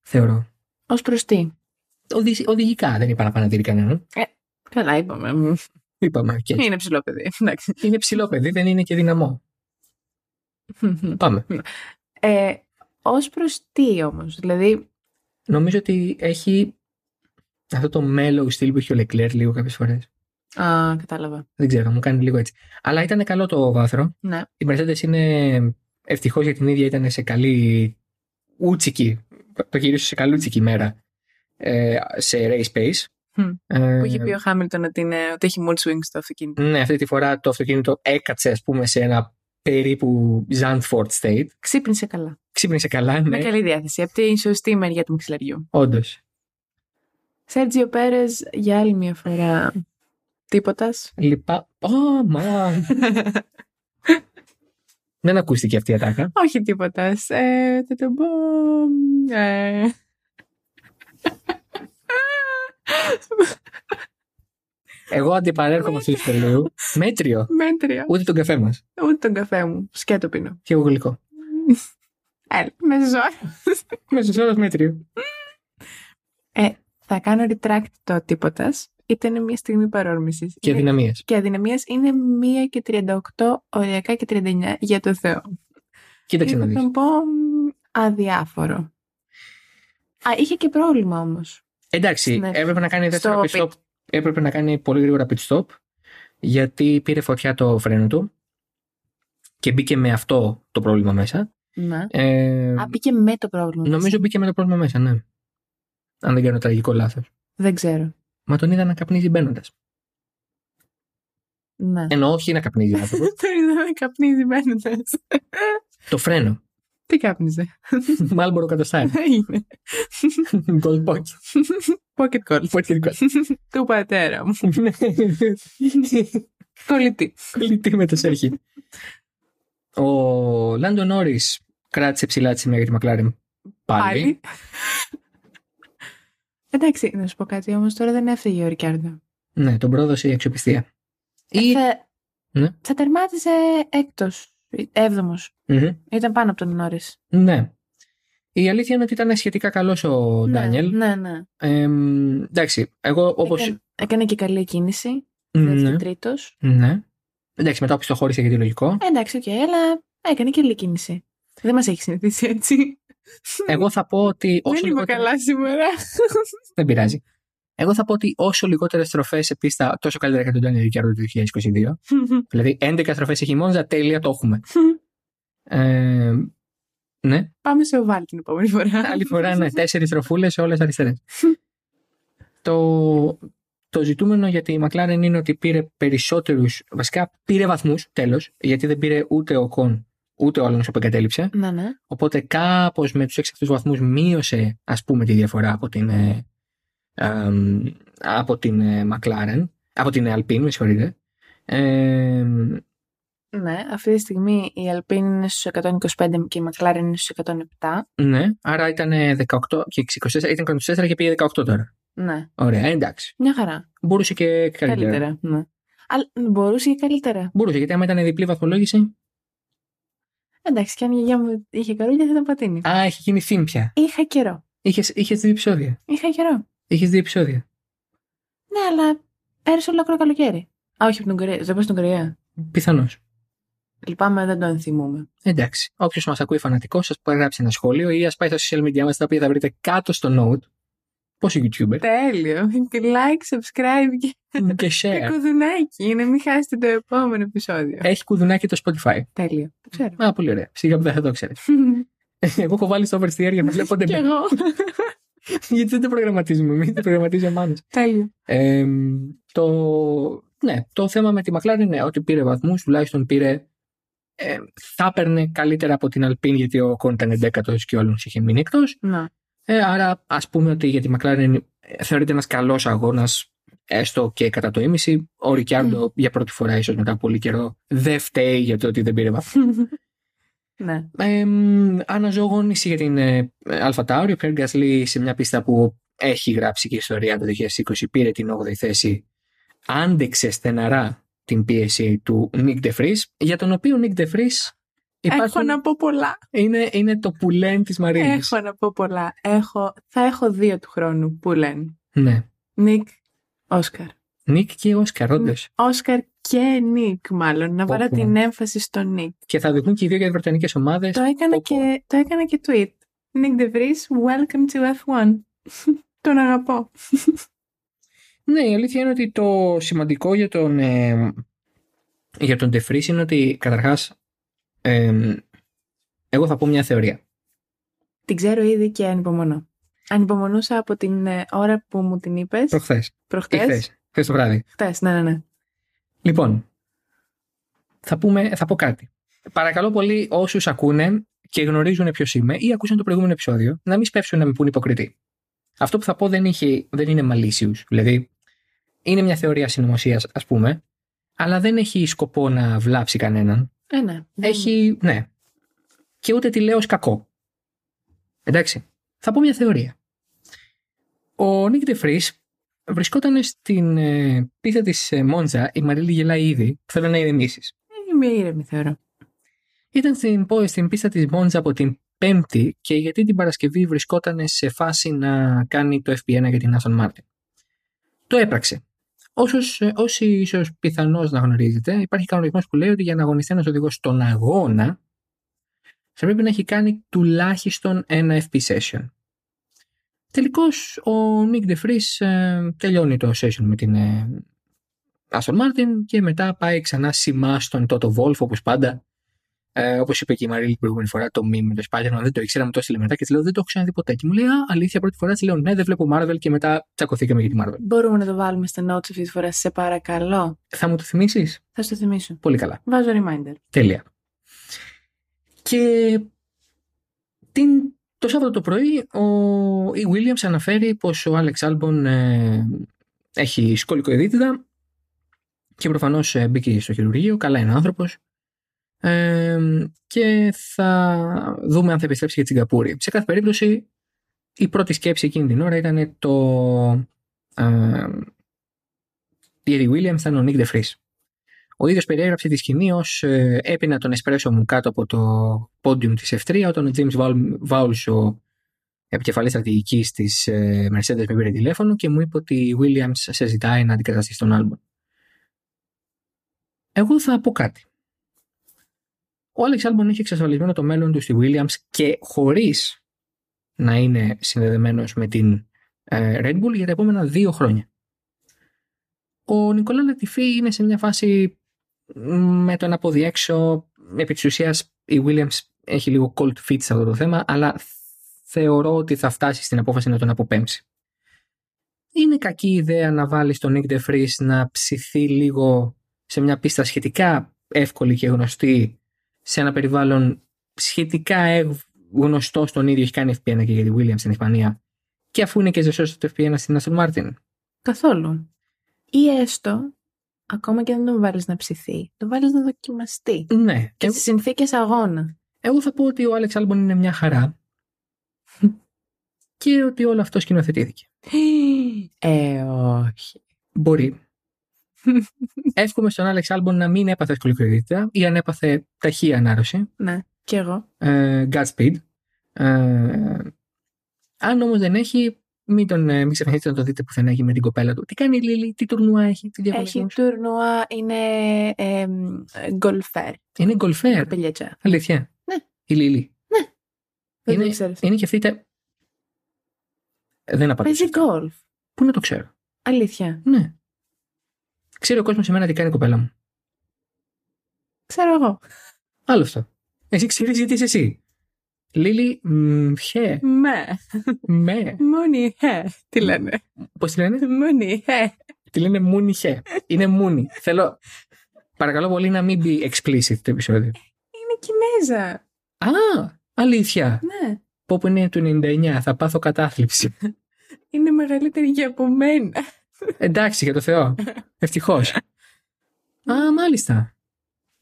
Θεωρώ. Ως προς τι; Οδη... Οδηγικά δεν είπα να παναδείρει κανέναν. Καλά είπαμε. Μμ. Είπαμε και έτσι. Είναι ψηλό παιδί. Εντάξει. Είναι ψηλό παιδί, δεν είναι και δυναμό. Πάμε. ε, ως προς τι όμως. Δηλαδή, Νομίζω ότι έχει αυτό το mellow στυλ που έχει ο Leclerc λίγο κάποιες φορές. α, κατάλαβα. Δεν ξέρω, μου κάνει λίγο έτσι. Αλλά ήταν καλό το βάθρο. Ναι. Η Mercedes είναι ευτυχώς για την ίδια ήταν σε καλή ούτσικη, το γύρισε σε καλούτσικη μέρα ε, σε race pace. Μμ. Ε, Που είχε πει ο Χάμιλτον ότι, είναι, ότι έχει mood swings στο αυτοκίνητο. Ναι, αυτή τη φορά το αυτοκίνητο έκατσε ας πούμε σε ένα περίπου Zandvoort state. Ξύπνησε καλά. Ξύπνησε καλά, ναι, Με καλή διάθεση. Από τη σωστή μεριά του μαξιλαριού. όντως. Σέρτζιο Πέρες για άλλη μια φορά. Τίποτας. Λυπά... Ω, μα... Δεν ακούστηκε αυτή η ατάκα. Όχι τίποτας. Ε, θα το πω. Ε, Εγώ αντιπαρέρχομαι αυτού του τελείου. Μέτριο. μέτρια. Ούτε τον καφέ μας. Ούτε τον καφέ μου. Σκέτο πίνω. Και εγώ γλυκό. Έλα, μέσα ζω. Μέσα ώρα μέτριο. Ε, θα κάνω retract το τίποτα. Ήταν μια στιγμή παρόρμησης. Και αδυναμίες. Και αδυναμία είναι 1 και 38, οριακά και 39 για το Θεό. Κοίταξε να Θα δεις. τον πω μ, αδιάφορο. Α, είχε και πρόβλημα όμως. Εντάξει, Ναι. έπρεπε να κάνει δεύτερο Στο pit stop. Έπρεπε να κάνει πολύ γρήγορα pit stop. Γιατί πήρε φωτιά το φρένο του. Και μπήκε με αυτό το πρόβλημα μέσα. Ναι. Ε, Α, μπήκε με το πρόβλημα. νομίζω μπήκε με το πρόβλημα μέσα, ναι. Αν δεν κάνω τραγικό λάθος. Δεν ξέρω. Μα τον είδα να καπνίζει μπαίνοντας. Ναι. Ενώ όχι να καπνίζει άνθρωπος. Το είδα να καπνίζει μπαίνοντας. το φρένο. Τι κάπνιζε. Μάλμπορο κατοστάρι. Είναι. Gold pocket. Pocket call. Pocket gold. Του πατέρα μου. Κολλητή. Κολλητή με το σέρχι. Ο Λάντο Νόρις κράτησε ψηλά τη σημαία για τη Μακλάρεν πάλι. Πάλι. Εντάξει, να σου πω κάτι όμως τώρα δεν έφυγε ο Ρικάρντο. Ναι, τον πρόδωσε η αξιοπιστία. Ή... Θα... Ναι. θα τερμάτισε έκτος. Έβδομος. Μμμ. Ήταν πάνω από τον Νόρι. Ναι. Η αλήθεια είναι ότι ήταν σχετικά καλός ο Ντάνιελ. Ναι, ναι. Ε, εντάξει, εγώ όπω. Έκανε, έκανε και καλή κίνηση. Ναι, Δεύτερο, τρίτος. ναι. Εντάξει, μετά οπισθοχώρησε γιατί λογικό. Εντάξει, οκ, αλλά έκανε και καλή κίνηση. Δεν μας έχει συνηθίσει έτσι. Εγώ θα πω ότι. Όσο Δεν είμαι λιγότερο- καλά σήμερα. Δεν πειράζει. Εγώ θα πω ότι όσο λιγότερες στροφές σε πίστα, τόσο καλύτερα για τον Ντάνιελ Ρικιάρντο του 2022. Δηλαδή, 11 στροφές έχει Μόνζα, τέλεια, το έχουμε. ε, ναι. Πάμε σε οβάλ την επόμενη φορά. Άλλη φορά, ναι, τέσσερις στροφούλες, όλες αριστερές. το, το ζητούμενο για τη McLaren είναι ότι πήρε περισσότερους. Βασικά πήρε βαθμούς, τέλος, γιατί δεν πήρε ούτε ο Κον ούτε ο Αλόνσο που εγκατέλειψε. Ναι, ναι. Οπότε κάπως με τους έξι αυτούς βαθμούς μείωσε, ας πούμε, τη διαφορά από την, ε, εμ, από την ε, McLaren. Από την Alpine, με συγχωρείτε. Ε, Ναι, αυτή τη στιγμή η Alpine είναι στους 125 και η McLaren είναι στους 107. ναι, άρα ήταν 18 και 24, ήταν 24 και πήγε 18 τώρα. Ναι, Ωραία, εντάξει. μια χαρά. Μπορούσε και καλύτερα. Καλύτερα. Ναι. Αλλά μπορούσε και καλύτερα. Μπορούσε, γιατί άμα ήταν διπλή βαθμολόγηση. Εντάξει, και αν η γιαγιά μου είχε καρούλια θα ήταν πατίνι. Α, έχει γίνει theme πια. Είχα καιρό. Είχες, είχες δύο επεισόδια. Είχα καιρό. Είχες δύο επεισόδια. Ναι, αλλά πέρασε ολόκληρο καλοκαίρι. Α, όχι από τον Κορέα. Δεν πάω στην Κορέα. Πιθανώς. Λυπάμαι, δεν το ενθυμούμε. Εντάξει. Όποιος μας ακούει φανατικός, σα γράψει ένα σχόλιο ή ας πάει στα social media μας, τα οποία θα βρείτε κάτω στο note. Πόσο YouTuber; Τέλειο. Και like, subscribe και, και και share. κουδουνάκι για να μην χάσετε το επόμενο επεισόδιο. Έχει κουδουνάκι το Spotify. Τέλειο. Το ξέρω. Α, πολύ ωραία. Σιγά που δεν θα το ξέρεις. Εγώ έχω βάλει στο oversteer για να βλέπονται. Κι εγώ. Γιατί δεν το προγραμματίζουμε. Μην το προγραμματίζει ο Μάνος. Τέλειο. Ε, το, ναι, το θέμα με τη McLaren είναι ότι πήρε βαθμούς, τουλάχιστον πήρε. Ε, θα έπαιρνε καλύτερα από την Alpine γιατί ο Κον ήταν 11ο και όλων είχε μείνει εκτός. Να. Ε, άρα ας πούμε ότι για τη McLaren ε, θεωρείται ένας καλός αγώνας έστω και κατά το ίμιση. Ο Ρικιάρντο για πρώτη φορά, ίσως μετά από πολύ καιρό, δεν φταίει για το ότι δεν πήρε βαθμό. ναι. Ε, αναζωογόνηση για την ε, Αλφα Τάουρι. Ο Πιέρ Γκάσλι σε μια πίστα που έχει γράψει και ιστορία το 2020 πήρε την 8η θέση. Άντεξε σθεναρά την πίεση του Νίκ Ντεφρής, για τον οποίο Νίκ Ντεφρής Έχω να πω πολλά. Είναι, είναι το πουλέν της Μαρίνης. Έχω να πω πολλά. Έχω, θα έχω δύο του χρόνου πουλέν. Ναι. Νίκ, Όσκαρ. Νίκ και Όσκαρ, όντως. Όσκαρ και Νίκ, μάλλον. Να βάλω Πω, πω. την έμφαση στο Νίκ. Και θα οδηγούν και οι δύο για τις βρετανικές ομάδες. Το έκανα, Πω, πω. και, το έκανα και tweet. Νίκ Ντεβρίς, welcome to F1. Τον αγαπώ. Ναι, η αλήθεια είναι ότι το σημαντικό για τον, ε, για τον Ντεφρής είναι ότι καταρχάς ε, εγώ θα πω μια θεωρία. Την ξέρω ήδη και ανυπομονώ. Ανυπομονούσα από την ε, ώρα που μου την είπες. Προχθές. Ή Προχτές. χθες. Χθες το βράδυ. Χτες, ναι, ναι, ναι. Λοιπόν, θα, πούμε, θα πω κάτι. Παρακαλώ πολύ όσους ακούνε και γνωρίζουν ποιος είμαι ή ακούσαν το προηγούμενο επεισόδιο να μην σπεύσουν να με πούν υποκριτή. Αυτό που θα πω δεν, είχε, δεν είναι malicious. Δηλαδή, είναι μια θεωρία συνωμοσίας, ας πούμε, αλλά δεν έχει σκοπό να βλάψει κανέναν. Ε, ναι. Δεν- Έχει, ναι. Και ούτε τη λέω ως κακό. Εντάξει. Θα πω μια θεωρία. Ο Νίκ Ντεφρής βρισκόταν στην ε, πίστα της ε, Μόντζα, η Μαρίλη γελάει ήδη, θέλω να ηρεμήσεις. Είμαι ήρεμη, θεωρώ. Ήταν στην, πο- στην πίστα της Μόντζα από την Πέμπτη και γιατί την Παρασκευή βρισκόταν σε φάση να κάνει το FP1 για την Άστον Μάρτιν. Το έπραξε. Όσους, ε, όσοι ίσως πιθανώς να γνωρίζετε, υπάρχει κανονισμός που λέει ότι για να αγωνιστεί ένας οδηγός στον αγώνα, θα πρέπει να έχει κάνει τουλάχιστον ένα FP session. Τελικώς ο Νίκ Ντεφρής ε, τελειώνει το session με την ε, Aston Martin και μετά πάει ξανά σημά στον Toto Wolf όπως πάντα ε, Όπως είπε και η Μαρίλη την προηγούμενη φορά, το meme με το Spider-Man δεν το ήξερα, μου το έστειλε μετά και της λέω Δεν το έχω ξαναδεί ποτέ. Και μου λέει Α, αλήθεια, πρώτη φορά της λέω Ναι, δεν βλέπω Marvel και μετά τσακωθήκαμε για τη Marvel. Μπορούμε να το βάλουμε στα notes αυτή τη φορά, σε παρακαλώ. Θα μου το θυμίσεις; Θα στο θυμίσω. Πολύ καλά. Βάζω reminder. Τέλεια. Και την, το Σάββατο το πρωί ο, η Williams αναφέρει πως ο Alex Albon ε, έχει σκολικοειδίτιδα και προφανώς ε, μπήκε στο χειρουργείο, καλά είναι ο άνθρωπος ε, και θα δούμε αν θα επιστρέψει για τη Σιγκαπούρη. Σε κάθε περίπτωση η πρώτη σκέψη εκείνη την ώρα ήταν το ε, η Eddie Williams ήταν ο Nick DeFries. Ο ίδιος περιέγραψε τη σκηνή ως ε, έπινα τον εσπρέσο μου κάτω από το πόντιουμ της F3 όταν ο James Val- Vowles, ο επικεφαλής στρατηγικής της ε, Mercedes με πήρε τηλέφωνο και μου είπε ότι η Williams σε ζητάει να αντικαταστήσει τον Albon. Εγώ θα πω κάτι. Ο Alex Albon έχει εξασφαλισμένο το μέλλον του στη Williams και χωρίς να είναι συνδεδεμένος με την ε, Red Bull για τα επόμενα δύο χρόνια. Ο Νικολά Λατιφή είναι σε μια φάση μ, με το ένα πόδι έξω. Επί της ουσίας η Williams έχει λίγο cold feet σε αυτό το θέμα, αλλά θεωρώ ότι θα φτάσει στην απόφαση να τον αποπέμψει. Είναι κακή ιδέα να βάλεις τον Nick DeFries να ψηθεί λίγο σε μια πίστα σχετικά εύκολη και γνωστή σε ένα περιβάλλον σχετικά ευ- γνωστό στον ίδιο έχει κάνει FP1 και για τη Williams στην Ισπανία και αφού είναι και ζεσός το FP1 στην Aston Martin. Καθόλου. Ή έστω, ακόμα και αν τον βάλεις να ψηθεί, τον βάλεις να δοκιμαστεί. Ναι, Και εγώ, στις συνθήκες αγώνα. εγώ θα πω ότι ο Άλεξ Άλμπον είναι μια χαρά και ότι όλο αυτό σκηνοθετήθηκε. Ε, όχι. Μπορεί. Εύχομαι στον Άλεξ Άλμπον να μην έπαθε σκολικοειδίτητα ή αν έπαθε ταχεία ανάρρωση. Ναι, κι εγώ. Ε, Godspeed. Ε, αν όμως δεν έχει, μην, τον, ε, μην ξεχνάτε να το δείτε που θα έχει με την κοπέλα του. Τι κάνει η Λίλη, τι τουρνουά έχει, τι Έχει διαγωνισμούς. τουρνουά, είναι εμ, γκολφέρ. Είναι γκολφέρ. Κοπελιέτσα. Αλήθεια. Ναι. Η Λίλη. Δεν Είναι- το ξέρεις. Είναι και αυτή. τε- Δεν απαντήσω. Παίζει γκολφ. Πού να το ξέρω; Αλήθεια. Ναι. Ξέρει ο κόσμος εμένα τι κάνει η κοπέλα μου. Ξέρω εγώ. Άλλο αυτό. Εσύ ξέρεις γιατί είσαι εσύ. Λίλη, μ, χε, Με. με. Μόνη, ε. Τι λένε. Πώς τη λένε, Μόνη, ε. Τη λένε μούνι χε. Είναι μούνι. Θέλω. Παρακαλώ πολύ να μην μπει explicit το επεισόδιο. Είναι Κινέζα. Α, αλήθεια. Ναι. Πω που είναι του 99, θα πάθω κατάθλιψη. Είναι μεγαλύτερη και από μένα. Εντάξει, για το Θεό. Ευτυχώς. Α, μάλιστα.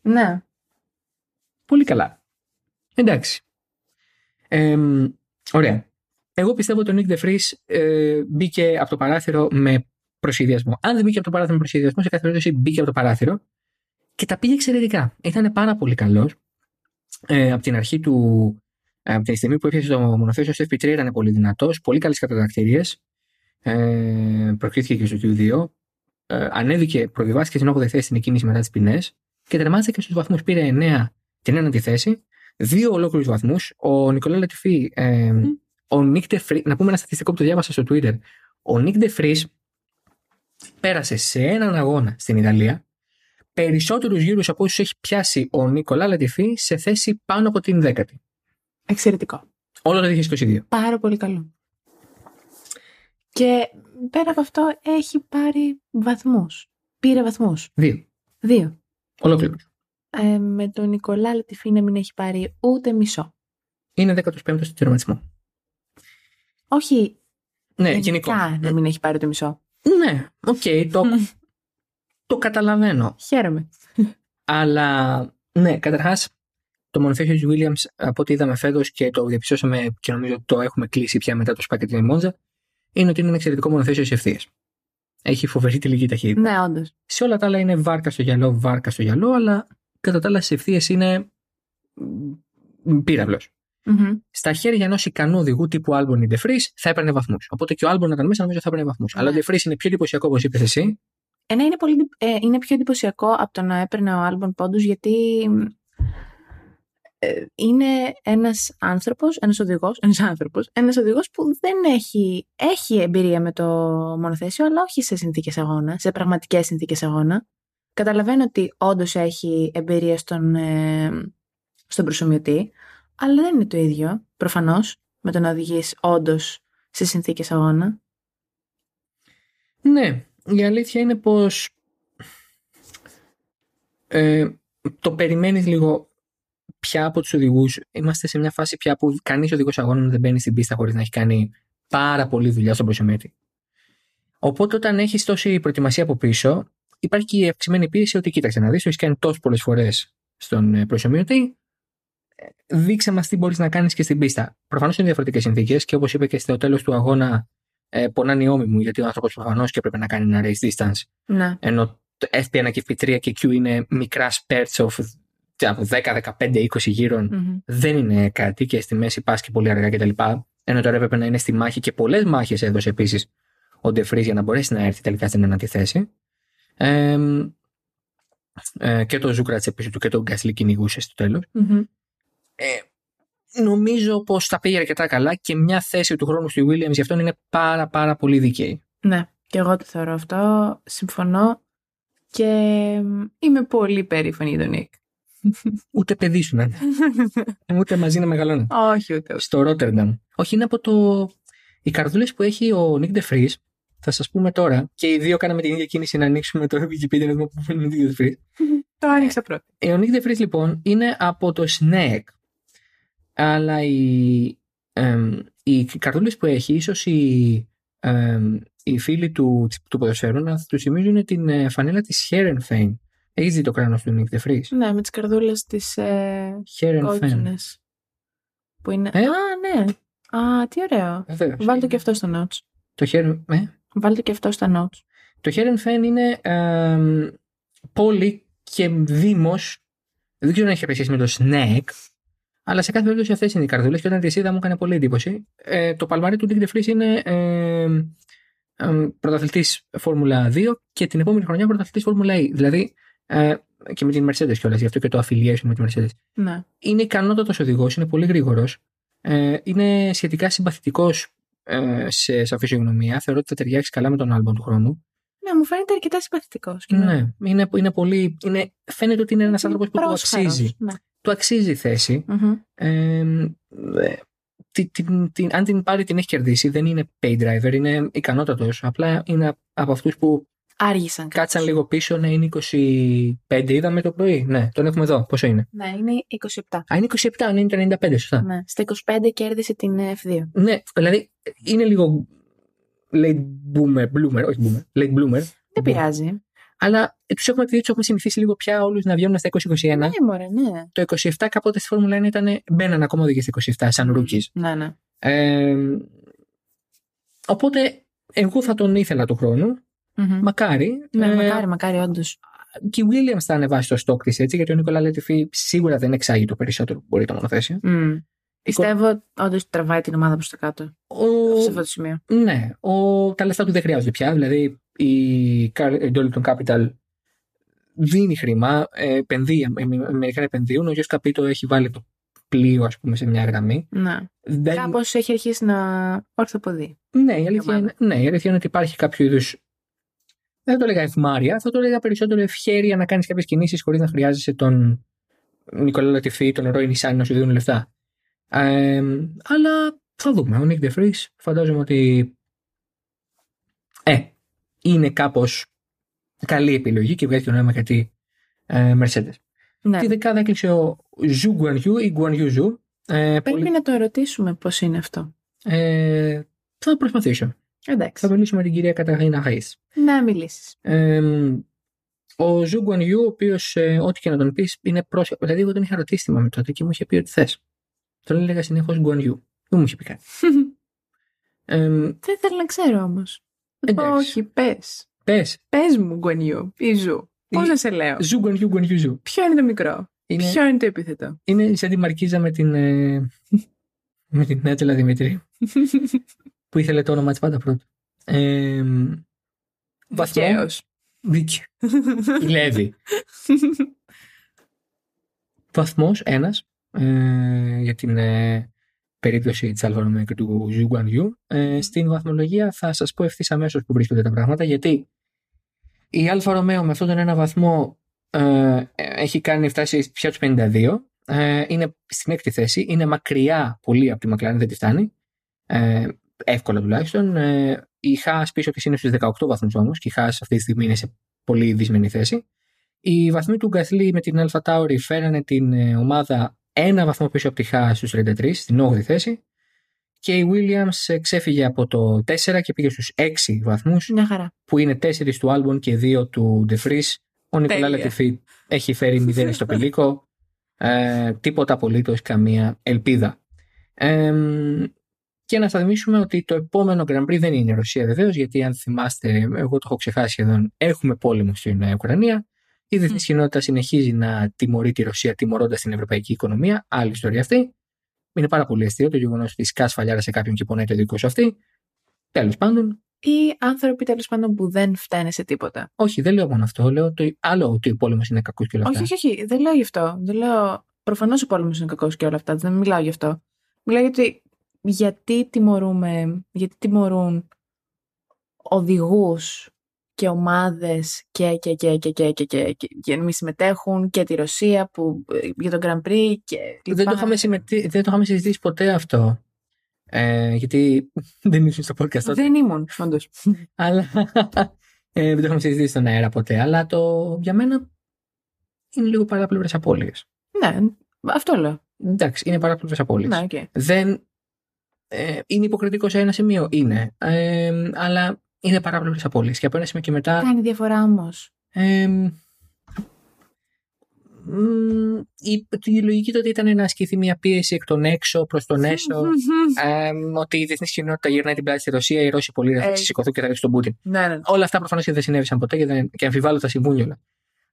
Ναι. Πολύ καλά. Εντάξει. Εμ, ωραία. Εγώ πιστεύω ότι ο Nick DeFries ε, μπήκε από το παράθυρο με προσχεδιασμό. Αν δεν μπήκε από το παράθυρο με προσχεδιασμό, σε κάθε περίπτωση μπήκε από το παράθυρο και τα πήγε εξαιρετικά. Ήταν πάρα πολύ καλός. Ε, από την αρχή του. ε, Από τη στιγμή που έπιασε το μονοθέσιο στο FP3 ήταν πολύ δυνατός, πολύ καλές κατατακτηρίε. Ε, προκρίθηκε και στο Q2. Ε, ανέβηκε, προβιβάστηκε στην 8η θέση στην εκκίνηση μετά τις ποινές και τερμάτισε και στους βαθμούς. Πήρε 9 την ένατη θέση, δύο ολόκληρους βαθμούς. Ο Νικολά Λατιφή, ε, ο Νίκ Ντεφρί, να πούμε ένα στατιστικό που το διάβασα στο Twitter. Ο Νίκ Ντεφρί πέρασε σε έναν αγώνα στην Ιταλία περισσότερους γύρους από όσους έχει πιάσει ο Νικολά Λατιφή σε θέση πάνω από την δέκατη. Εξαιρετικό. Όλο το 2022. Πάρα πολύ καλό. Και πέρα από αυτό έχει πάρει βαθμούς. Πήρε βαθμούς. Δύο. Δύο. Ολόκληρους. Ε, με τον Νικολά Λατιφή να μην έχει πάρει ούτε μισό. Είναι 15ο στον τερματισμό. Όχι Ναι, γενικά γενικό. να μην έχει πάρει ούτε μισό. Ναι, οκ, το, το καταλαβαίνω. Χαίρομαι. Αλλά ναι, καταρχάς, το μονοθέσιο του Williams, από ό,τι είδαμε φέτος και το διαπιστώσαμε και νομίζω ότι το έχουμε κλείσει πια μετά το Σπα και την Μόντζα, είναι ότι είναι ένα εξαιρετικό μονοθέσιο σε ευθείε. Έχει φοβερή τελική ταχύτητα. Ναι, όντως. Σε όλα τα άλλα είναι βάρκα στο γυαλό, βάρκα στο γυαλό, αλλά κατά τα άλλα στις ευθείες είναι πύραυλος. Στα χέρια ενός ικανού οδηγού τύπου Albon ή De Vries θα έπαιρνε βαθμούς. Οπότε και ο Albon να ήταν μέσα νομίζω θα έπαιρνε βαθμούς. Αλλά ο Ναι. De Vries είναι πιο εντυπωσιακό όπως είπες εσύ. Ένα είναι, πολύ, ε, είναι πιο εντυπωσιακό από το να έπαιρνε ο Άλμπον πόντους γιατί ε, είναι ένας άνθρωπος, ένας οδηγός, ένας άνθρωπος, ένας οδηγός που δεν έχει, έχει εμπειρία με το μονοθέσιο αλλά όχι σε συνθήκες αγώνα, σε πραγματικές συνθήκες αγώνα. Καταλαβαίνω ότι όντως έχει εμπειρία στον, ε, στον προσωμιωτή, αλλά δεν είναι το ίδιο, προφανώς, με το να οδηγείς όντως σε συνθήκες αγώνα. Ναι, η αλήθεια είναι πως ε, το περιμένεις λίγο πια από τους οδηγούς. Είμαστε σε μια φάση πια που κανείς οδηγός αγώνων δεν μπαίνει στην πίστα χωρίς να έχει κάνει πάρα πολλή δουλειά στον προσωμέτη. Οπότε όταν έχεις τόση προετοιμασία από πίσω υπάρχει και η αυξημένη πίεση ότι κοίταξε να δεις, το έχεις κάνει τόσες πολλές φορές στον ε, προσωμιωτή ε, δείξε μας τι μπορείς να κάνεις και στην πίστα. Προφανώς είναι διαφορετικές συνθήκες και όπως είπε και στο τέλος του αγώνα ε, πονάνε οι ώμοι μου γιατί ο άνθρωπος προφανώς και πρέπει να κάνει ένα race distance Ναι. ενώ το FP1 και FP3 και Q είναι μικρά spurts of τι να πω, 10, 15, 20 γύρων. Μμμ. Δεν είναι κάτι και στη μέση πας και πολύ αργά κτλ. Ενώ τώρα έπρεπε να είναι στη μάχη και πολλές μάχες έδωσε επίσης ο Ντεφρή για να μπορέσει να έρθει τελικά στην ένατη θέση. Ε, ε, και το Ζούκρατ πίσω του και τον Γκάσλι κυνηγούσε στο τέλος. Μμμ. Ε, νομίζω πως τα πήγε αρκετά καλά και μια θέση του χρόνου στη Williams γι' αυτό είναι πάρα πάρα πολύ δίκαιη. Ναι, και εγώ το θεωρώ αυτό. Συμφωνώ και μ, είμαι πολύ περήφανη για τον Νίκ. Ούτε παιδί σου να είναι. Ούτε μαζί να μεγαλώνει. Όχι ούτε. στο Ρότερνταμ. Όχι, είναι από το. Οι καρδούλες που έχει ο Νίκ Ντεφρή, θα σας πούμε τώρα, και οι δύο κάναμε την ίδια κίνηση να ανοίξουμε το Wikipedia να δούμε πού είναι ο Νίκ Ντεφρή. Το άνοιξα πρώτα. Ο Νίκ Ντεφρή, λοιπόν, είναι από το Snake. Αλλά οι, εμ, οι καρδούλες που έχει, ίσως οι, εμ, οι φίλοι του, του ποδοσφαίρου να τους θυμίζουν την ε, φανέλα της Herenfein. Έχεις δει το κράνο του Νίκ Ντεφρή. Ναι, με τις καρδούλες τις ε, Herenfein. κόκκινες. Που είναι... Ε; Α, ναι. Α, τι ωραίο. Βεβαίως. Βάλτε και αυτό στο notes. Το Heren... ε; Βάλτε και αυτό στα notes. Το Herenfen είναι εμ, πόλη και δήμος, δεν ξέρω αν έχει σχέση με το Snack, αλλά σε κάθε περίπτωση αυτές είναι οι καρδούλες και όταν τι είδα μου έκανε πολύ εντύπωση. Ε, το παλμάρι του Dick DeFries είναι ε, ε, πρωταθλητής Φόρμουλα 2 και την επόμενη χρονιά πρωταθλητής Φόρμουλα E. Δηλαδή ε, και με την Mercedes κιόλας, γι' αυτό και το affiliation με τη Mercedes. Ναι. Είναι ικανότατος οδηγός, είναι πολύ γρήγορος. Ε, είναι σχετικά συμπαθητικός ε, σε, σε φυσιογνωμία. Θεωρώ ότι θα ταιριάξει καλά με τον άλμπον του χρόνου. Ναι, μου φαίνεται αρκετά συμπαθητικός. και Ναι, είναι, είναι πολύ. Είναι, φαίνεται ότι είναι ένας άνθρωπος που του πρόσχαρος. αξίζει. Ναι. Του αξίζει η θέση. Μμμ. Ε, ε, τι- την- την- αν την πάρει, την έχει κερδίσει. Δεν είναι pay driver, είναι ικανότατος. Απλά είναι από αυτούς που Άργησαν. κάτσαν κάπως. λίγο πίσω. Ναι, είναι 25, είδαμε το πρωί. Ναι, τον έχουμε εδώ. Πόσο είναι; Ναι, είναι 27. Α, είναι 27, ναι, είναι το 95, σωστά. Ναι. Στα 25 κέρδισε την F2. Ναι, δηλαδή είναι λίγο late boomer, bloomer, όχι boomer, late bloomer. Δεν πειράζει. Αλλά τους έχουμε δει, τους έχουμε συνηθίσει λίγο πια όλους να βγαίνουν στα 2021. Ναι, μωρέ, ναι. Το 27 κάποτε στη Φόρμουλα 1 ήταν, μπαίναν ακόμα οδηγοί στα 27 σαν rookies. Ναι, ναι. Ε, οπότε εγώ θα τον ήθελα του χρόνου. Μμμ. Μακάρι. Ναι, Ε, μακάρι, μακάρι, όντως. Και η Williams θα ανεβάσει το στόκ της έτσι, γιατί ο Νικολά Λετιφή σίγουρα δεν εξάγει το περισσότερο που μπορεί το μονοθέσιο. Πιστεύω όντως τραβάει την ομάδα προς τα κάτω. Ο... Σε αυτό το σημείο. Ναι, ο... τα λεφτά του δεν χρειάζονται πια. Δηλαδή η Car- η Dolittle Capital δίνει χρήμα, ε, επενδύει, ε, οι Αμερικάνοι επενδύουν. Ο Γιώργος Καπίτο έχει βάλει το πλοίο, ας πούμε, σε μια γραμμή. Ναι. Δεν... Κάπως έχει αρχίσει να ορθοποδεί. Ναι, η αλήθεια, ομάδα. είναι, ναι, η αλήθεια είναι ότι υπάρχει κάποιο είδους. Δεν το έλεγα ευμάρεια, θα το έλεγα περισσότερο ευχέρεια να κάνεις κάποιες κινήσεις χωρίς να χρειάζεσαι τον Νικολά Λατιφή, τον Ρόι Νισάνι να σου δίνουν λεφτά. Ε, αλλά θα δούμε. Ο Νίκ Ντεφρή φαντάζομαι ότι. Ε, είναι κάπως καλή επιλογή και βγάζει και νόημα γιατί ε, Mercedes. Ναι. Τη δεκάδα έκλεισε ο Ζου Γκουανιού ή Γκουανιού Ζου. Ε, Πρέπει πολύ- να το ρωτήσουμε πώς είναι αυτό. ε, θα προσπαθήσω. Θα Εντάξει. μιλήσω με την κυρία Καταρίνα Χαΐς. Να μιλήσεις. Ε, ο Ζου Γκουανιού, ο οποίος ό,τι και να τον πεις είναι πρόσωπο. Δηλαδή, εγώ τον είχα ρωτήσει τη μαμή τότε και μου είχε πει ότι θες. Τον έλεγα συνεχώς Γκουανιού. Δεν μου είχε πει κάτι. Ε, Δεν θέλω να ξέρω όμως. Εντάξει. Όχι, πες. Πες, Πες μου, Γκουανιού, ή Ζου. Πώς Ή- να σε λέω; Ζου Γκουανιού, Γκουανιού Ζου. Ποιο είναι το μικρό; Είναι, Ποιο είναι το επίθετο; είναι σαν τη Μαρκίζα με την. Ε, με την Νάτζελα Δημητρή. που ήθελε το όνομα της πάντα πρώτο. Ε, βαθμό. Δικαίως. Δίκαιο. Η Λέβη. βαθμός ένας ε, για την ε, περίπτωση της Άλφα Ρομέο και του Ζου Γκουανιού. Ε, στην βαθμολογία θα σας πω ευθύς αμέσως που βρίσκονται τα πράγματα γιατί η Άλφα Ρομέο με αυτόν τον ένα βαθμό ε, έχει κάνει φτάσει πια τους 52. Ε, είναι στην έκτη θέση. Είναι μακριά πολύ από τη Μακλάριν, δεν τη φτάνει. Ε, εύκολα τουλάχιστον. Ε, η Χάας πίσω της είναι στους 18 βαθμούς όμως και η Χάας αυτή τη στιγμή είναι σε πολύ δυσμενή θέση. Οι βαθμοί του Γκαθλή με την Αλφα Τάουρι φέρανε την ε, ομάδα ένα βαθμό πίσω από τη Χάς στους 33, στην 8η θέση. Και η Williams ε, ξέφυγε από το 4 και πήγε στους 6 βαθμούς Μια χαρά. που είναι 4 του Άλμπον και 2 του Ντεφρίς. Ο Νικολά Τέλεια. Λατιφή έχει φέρει 0 στο πηλίκο. Ε, τίποτα απολύτως, καμία ελπίδα. Ε, και να θα θυμίσουμε ότι το επόμενο Grand Prix δεν είναι η Ρωσία βεβαίως, γιατί αν θυμάστε, εγώ το έχω ξεχάσει σχεδόν, έχουμε πόλεμο στην ε, Ουκρανία. Η διεθνής κοινότητα συνεχίζει να τιμωρεί τη Ρωσία τιμωρώντας την ευρωπαϊκή οικονομία. Άλλη ιστορία αυτή. Είναι πάρα πολύ αστείο το γεγονός ότι σκά φαλιάρα σε κάποιον και πονάει το δικός σου αυτή. Τέλος πάντων, Ή άνθρωποι τέλος πάντων που δεν φταίνε σε τίποτα. όχι, δεν λέω μόνο αυτό. Λέω το άλλο ότι ο πόλεμος είναι κακός και όλα αυτά. Όχι, όχι, όχι. Δεν λέω γι' αυτό. Δεν λέω. Προφανώς ο πόλεμος είναι κακός και όλα αυτά. Δεν μιλάω γι' αυτό. Μιλάω γιατί γιατί τιμωρούμε, γιατί τιμωρούν οδηγούς και ομάδες και και και και και και, και, και μη συμμετέχουν και τη Ρωσία που, ε, για τον Grand Prix και δεν το, είχαμε συμμετεί, δεν το είχαμε συζητήσει ποτέ αυτό. Ε, γιατί δεν ήσουν στο podcast. Δεν ήμουν, όντως. αλλά ε, δεν το είχαμε συζητήσει στον αέρα ποτέ. Αλλά το, για μένα είναι λίγο παράπλευρες απώλειες. Ναι, αυτό λέω. Εντάξει, είναι παράπλευρες απώλειες. Ναι, ε, είναι υποκριτικός σε ένα σημείο, είναι. Ε, αλλά είναι παράπλευρε απώλειε. Και από ένα σημείο και μετά. Κάνει διαφορά όμως. Ε, μ, η, η λογική τότε ήταν να ασκηθεί μια πίεση εκ των έξω προς τον έσω. ε, ότι η διεθνής κοινότητα γυρνάει την πλάτη στη Ρωσία, οι Ρώσοι πολίτε θα Ε. σηκωθούν και θα ρίξουν τον Πούτιν. ναι, ναι. Όλα αυτά προφανώς και δεν συνέβησαν ποτέ και, δεν, και αμφιβάλλω θα συμβούν όλα.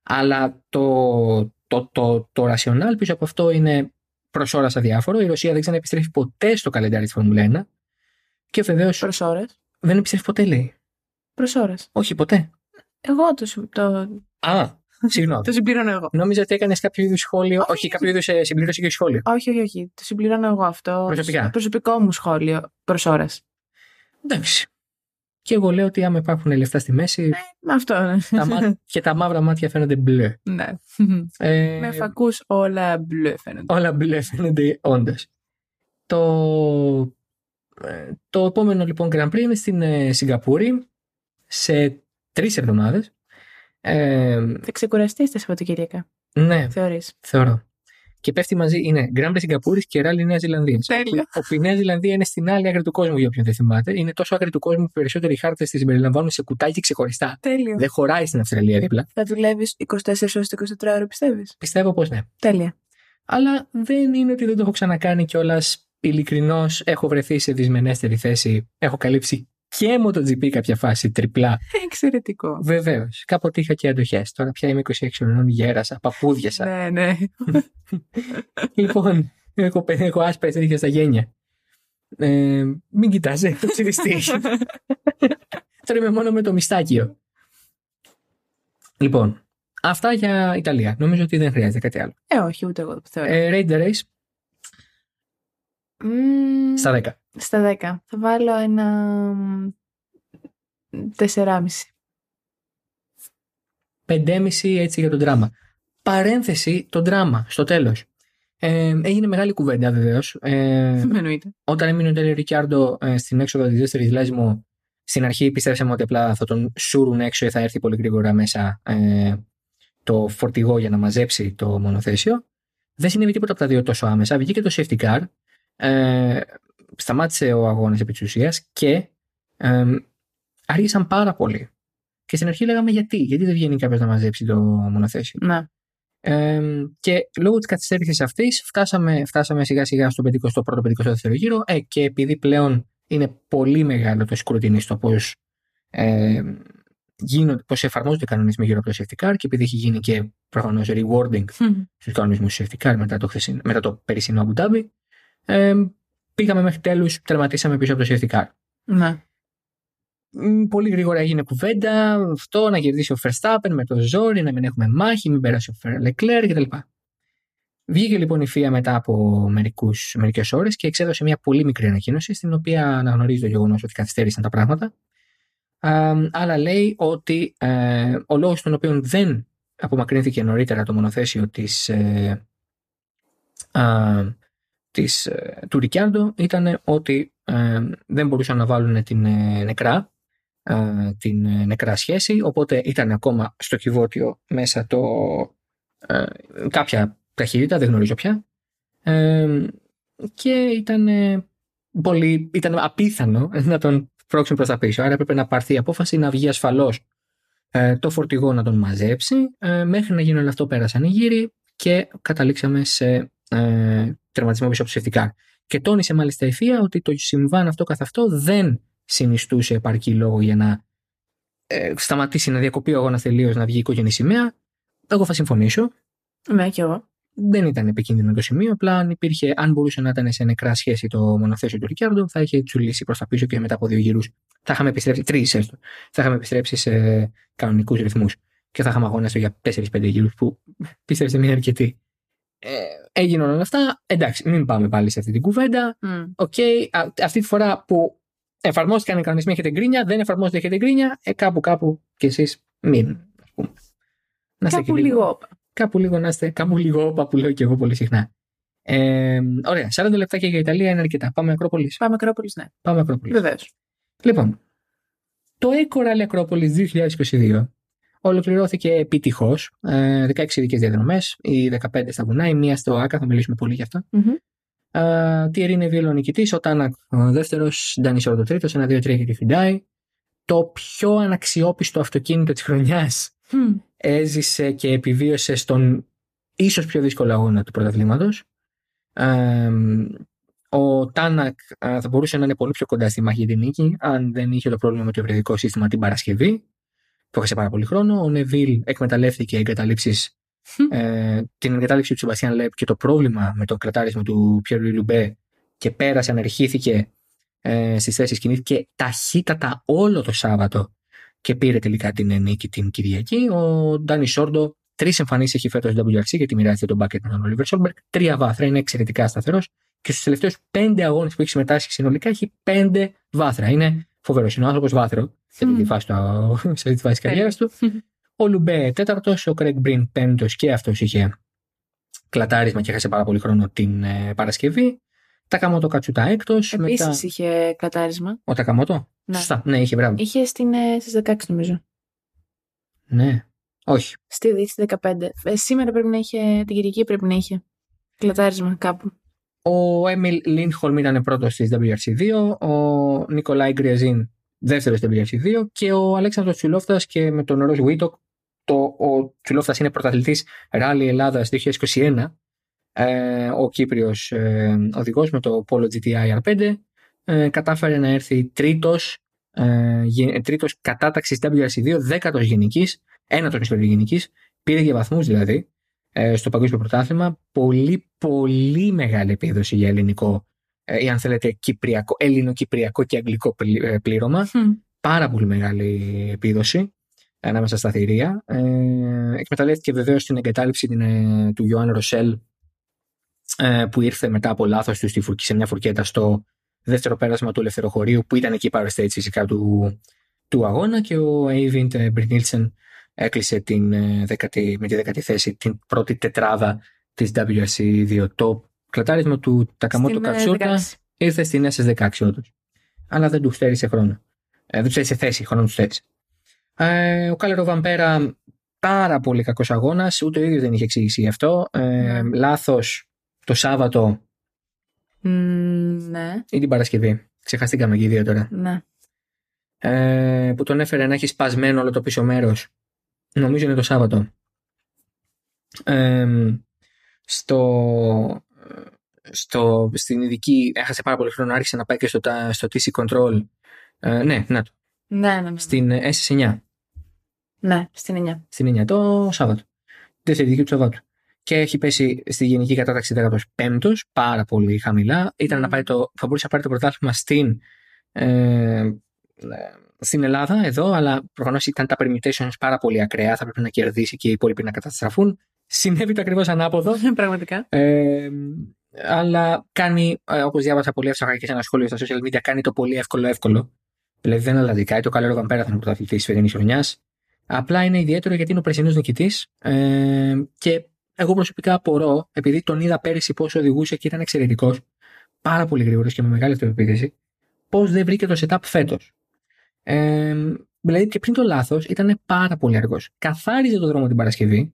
Αλλά το, το, το, το ρασιονάλ πίσω από αυτό είναι προς ώρας αδιάφορο. Η Ρωσία δεν ξαναεπιστρέφει ποτέ στο καλεντάρι της Φόρμουλα 1. Και βεβαίω Προς ώρες. δεν επιστρέφει ποτέ, λέει. Προς ώρες. Όχι, ποτέ. Εγώ το, συ- το, Α, συγγνώμη. το συμπληρώνω εγώ. Νόμιζα ότι έκανες κάποιο είδους σχόλιο. Όχι, Όχι, κάποιο είδους συμπλήρωση και σχόλιο. Όχι, όχι, όχι. Το συμπληρώνω εγώ αυτό. Προσωπικά. Προσωπικό μου σχόλιο προς ώρες. Εντάξει. Και εγώ λέω ότι άμα υπάρχουν λεφτά στη μέση Αυτό, ναι. τα μάτια, και τα μαύρα μάτια φαίνονται μπλε. ναι. Ε, Με φακούς όλα μπλε φαίνονται. όλα μπλε φαίνονται όντως. Το, ε, το επόμενο λοιπόν Grand Prix είναι στην ε, Σιγκαπούρη σε τρεις εβδομάδες. Ε, Θα ξεκουραστείς τα Σαββατοκύριακα, ναι, θεωρείς. θεωρώ. Και πέφτει μαζί, είναι Grand Prix Σιγκαπούρη και ράλι Νέα Ζηλανδίας. Τέλεια. Όπου η Νέα Ζηλανδία είναι στην άλλη άκρη του κόσμου, για όποιον δεν θυμάται. Είναι τόσο άκρη του κόσμου που περισσότεροι χάρτες τη συμπεριλαμβάνουν σε κουτάκι ξεχωριστά. Τέλειο. Δεν χωράει στην Αυστραλία δίπλα. Θα δουλεύεις 24 ώρες το 24 ώρο, πιστεύεις; Πιστεύω πως ναι. Τέλεια. Αλλά δεν είναι ότι δεν το έχω ξανακάνει κιόλας. Ειλικρινώς έχω βρεθεί σε δυσμενέστερη θέση. Έχω καλύψει και MotoGP κάποια φάση τριπλά. Εξαιρετικό. Βεβαίως. Κάποτε είχα και αντοχές. Τώρα πια είμαι 26 χρονών, γέρασα, παππούδιασα. Ναι, ναι. λοιπόν, έχω, έχω άσπρες τρίχε στα γένια. Ε, μην κοιτάς, έχω ψηριστεί. Τώρα είμαι μόνο με το μιστάκιο. Λοιπόν, αυτά για Ιταλία. Νομίζω ότι δεν χρειάζεται κάτι άλλο. Ε, όχι, ούτε εγώ το θεωρώ. Ε, Raid the Race Μμμ, στα 10. Στα 10. Θα βάλω ένα 4,5. 5,5 έτσι για το δράμα. Παρένθεση, το δράμα στο τέλος. Ε, έγινε μεγάλη κουβέντα βεβαίως. Ε, Με εννοείται. όταν έμεινε ο Ντέλη Ρικιάρντο ε, στην έξοδο της δεύτερης Λέσμο, στην αρχή πιστέψαμε ότι απλά θα τον σούρουν έξω ή θα έρθει πολύ γρήγορα μέσα ε, το φορτηγό για να μαζέψει το μονοθέσιο. Δεν συνέβη τίποτα από τα δύο τόσο άμεσα. Βγήκε το safety car, ε, σταμάτησε ο αγώνας επί της ουσίας και ε, άργησαν πάρα πολύ. Και στην αρχή λέγαμε γιατί, γιατί δεν βγαίνει κάποιος να μαζέψει το μονοθέσιο. Να. Ε, και λόγω της καθυστέρησης αυτής φτάσαμε, φτάσαμε σιγά σιγά στο 51ο-52ο γύρο ε, και επειδή πλέον είναι πολύ μεγάλο το σκρутινί στο πώς ε, γίνονται, πώς εφαρμόζονται οι κανονισμοί γύρω από το safety car και επειδή έχει γίνει και προφανώς rewarding στους κανονισμούς safety car μετά το, χθεσιν, μετά το περσινό Abu Dhabi, ε, πήγαμε μέχρι τέλους, τερματίσαμε πίσω από το safety car. Να. Μ, Πολύ γρήγορα έγινε κουβέντα αυτό να κερδίσει ο Verstappen με το ζόρι, να μην έχουμε μάχη, μην περάσει ο Leclerc κτλ. Βγήκε λοιπόν η FIA μετά από μερικούς, μερικές ώρες και εξέδωσε μια πολύ μικρή ανακοίνωση στην οποία αναγνωρίζει το γεγονός ότι καθυστέρησαν τα πράγματα. Α, αλλά λέει ότι ε, ο λόγος τον οποίο δεν απομακρύνθηκε νωρίτερα το μονοθέσιο της, ε, α, της, ε, του Ρικιάρντο ήταν ότι ε, δεν μπορούσαν να βάλουν την ε, νεκρά ε, την ε, νεκρά σχέση οπότε ήταν ακόμα στο κυβότιο μέσα το ε, κάποια ταχύτητα, δεν γνωρίζω πια. Ε, και ήταν ε, πολύ, ήταν απίθανο να τον πρόξουν προς τα πίσω. Άρα έπρεπε να πάρθει η απόφαση να βγει ασφαλώς ε, το φορτηγό να τον μαζέψει ε, μέχρι να γίνει όλο αυτό πέρασαν οι γύροι και καταλήξαμε σε ε, τερματισμό πίσω από το safety car. Και τόνισε μάλιστα η FIA ότι το συμβάν αυτό καθ' αυτό δεν συνιστούσε επαρκή λόγο για να ε, σταματήσει να διακοπεί ο αγώνας τελείως να βγει η οικογενή σημαία. Εγώ θα συμφωνήσω. Ναι, κι εγώ. Δεν ήταν επικίνδυνο το σημείο. Απλά αν, υπήρχε, αν μπορούσε να ήταν σε νεκρά σχέση το μονοθέσιο του Ρικιάρντο, θα είχε τσουλήσει προς τα πίσω και μετά από δύο γύρου θα είχαμε επιστρέψει, τρεις έστω, θα είχαμε επιστρέψει σε κανονικούς ρυθμούς και θα είχαμε αγώνα για 4-5 γύρους που πίστεψε μην είναι αρκετοί. Ε, έγιναν όλα αυτά. Εντάξει, μην πάμε πάλι σε αυτή την κουβέντα. Μμ. Οκ, α- αυτή τη φορά που εφαρμόστηκαν οι κανονισμοί έχετε γκρίνια, δεν εφαρμόζεται έχετε γκρίνια, ε, κάπου κάπου κι εσείς μην. Ας πούμε. Να είστε Κάπου και λίγο. Κάπου λίγο να είστε, κάπου λίγο όπα που λέω και εγώ πολύ συχνά. Ε, ωραία, 40 λεπτάκια για Ιταλία είναι αρκετά. Πάμε Ακρόπολης. Πάμε Ακρόπολης, ναι. Πάμε Ακρόπολης. Βεβαίως. Λοιπόν, το Eco Rally Ακρόπολης 2022 ολοκληρώθηκε επιτυχώς. Ε, 16 ειδικές διαδρομές, οι 15 στα βουνά, η μία στο Άκα, θα μιλήσουμε πολύ γι' αυτό. Ε, Τι Ερήνε Βίλο νικητής, ο Τάνακ ο δεύτερος, Ντάνι Σόρδο τρίτος, ένα 2-3 για τη Hyundai. Το πιο αναξιόπιστο αυτοκίνητο της χρονιάς έζησε και επιβίωσε στον ίσως πιο δύσκολο αγώνα του πρωταθλήματος. Ε, ο Τάνακ ε, θα μπορούσε να είναι πολύ πιο κοντά στη μάχη για την νίκη αν δεν είχε το πρόβλημα με το ευρεδικό σύστημα την Παρασκευή που έχασε πάρα πολύ χρόνο. Ο Νεβίλ εκμεταλλεύτηκε εγκαταλείψεις, ε, την εγκατάλειψη του Σεμπαστιάν Λεμπ και το πρόβλημα με το κλατάρισμα του Πιέρ Λουμπέ και πέρασε, αναρριχήθηκε ε, στις θέσεις κινήθηκε ταχύτατα όλο το Σάββατο και πήρε τελικά την νίκη την Κυριακή. Ο Ντάνι Σόρντο τρεις εμφανίσεις έχει φέτος στο WRC γιατί μοιράζεται τον bucket με τον Όλιβερ Σόλμπεργκ. Τρία βάθρα, είναι εξαιρετικά σταθερός και στους τελευταίους πέντε αγώνες που έχει συμμετάσχει συνολικά έχει πέντε βάθρα. Είναι φοβερός. Είναι ο άνθρωπος βάθρο σε αυτή τη φάση, του- σε αυτή τη φάση της καριέρας του. Ο Λουμπέ τέταρτος, ο Κρέγκ Μπριν πέμπτος και αυτός είχε κλατάρισμα και έχασε πάρα πολύ χρόνο την ε, Παρασκευή. Τακαμότο Κατσούτα έκτος. Επίσης Μετά... είχε κατάρισμα. Ο Τακαμότο; Ναι. Σωστά. Ναι, είχε μπράβο. Είχε στην, ε, στις 16 νομίζω. Ναι. Όχι. Στη Δύση 15. Ε, σήμερα πρέπει να είχε, την Κυριακή πρέπει να είχε. Κλατάρισμα κάπου. Ο Έμιλ Λίντχολμ ήταν πρώτος στη WRC2, ο Νικολάη Γκριαζίν δεύτερος στη WRC2 και ο Αλέξανδρος Τσουλόφτα και με τον Ροζ Βίτοκ. Το, ο Τσουλόφτα είναι πρωταθλητής Ράλι Ελλάδας 2021. Ε, ο Κύπριος ε, οδηγός με το Polo GTI R5 ε, κατάφερε να έρθει τρίτος, ε, τρίτος κατάταξης WRC2, δέκατος γενικής, ένατος ιστορία γενικής, πήρε και βαθμούς δηλαδή ε, στο παγκόσμιο πρωτάθλημα. Πολύ, πολύ μεγάλη επίδοση για ελληνικό ε, ή αν θέλετε κυπριακό, ελληνοκυπριακό και αγγλικό ε, πλήρωμα. Πάρα πολύ μεγάλη επίδοση ανάμεσα στα θηρία. Ε, εκμεταλλεύτηκε βεβαίως την εγκατάλειψη την, ε, του Ιωάννη Ροσέλ ε, που ήρθε μετά από λάθος του στη, σε μια φουρκέτα στο δεύτερο πέρασμα του ελευθεροχωρίου που ήταν εκεί πάρα φυσικά του, του αγώνα και ο Έιβιντ Μπρινίλσεν έκλεισε την, δεκατη, με τη δέκατη θέση την πρώτη τετράδα της WRC2. Το κλατάρισμα του Τακαμότο Κατσούτα ήρθε στην SS16 όντως. Αλλά δεν του στέρισε χρόνο. Ε, δεν του στέρισε θέση, χρόνο του στέρισε. Ε, ο Κάλερο Βαμπέρα πάρα πολύ κακός αγώνας, ούτε ο ίδιος δεν είχε εξήγηση γι' αυτό. Ε, ναι. Λάθος το Σάββατο. ναι. Ή την Παρασκευή. Ξεχαστήκαμε και οι δύο τώρα. Ναι. Ε, που τον έφερε να έχει σπασμένο όλο το πίσω μέρος. Νομίζω είναι το Σάββατο. Ε, στο, στο, στην ειδική έχασε πάρα πολύ χρόνο, άρχισε να πάει και στο, στο TC Control. Ε, ναι, να το. Ναι, ναι, ναι. ναι. Στην S9. Ναι, στην 9. Στην 9 το Σάββατο. Δεύτερη δική του Σαββάτου. Και έχει πέσει στη γενική κατάταξη 15ο, πάρα πολύ χαμηλά. Ήταν να πάει το, θα μπορούσε να πάρει το πρωτάθλημα στην, ε, στην Ελλάδα, εδώ, αλλά προφανώς ήταν τα permutations πάρα πολύ ακραία. Θα πρέπει να κερδίσει και οι υπόλοιποι να καταστραφούν. Συνέβη το ακριβώς ανάποδο. Πραγματικά. Ε, αλλά κάνει, ε, όπως διάβασα πολύ εύστοχα και σε ένα σχόλιο στα social media, κάνει το πολύ εύκολο εύκολο. Δηλαδή δεν αλλαδικά, το καλό Βαμπέρα θα είναι πρωταθλητής της φετινής χρονιάς. Απλά είναι ιδιαίτερο γιατί είναι ο περσινός νικητής ε, και εγώ προσωπικά απορώ, επειδή τον είδα πέρυσι πόσο οδηγούσε και ήταν εξαιρετικός, πάρα πολύ γρήγορος και με μεγάλη αυτοεπίθεση, πώς δεν βρήκε το setup φέτος. Ε, δηλαδή και πριν το λάθος ήταν πάρα πολύ αργός. Καθάριζε το δρόμο την Παρασκευή,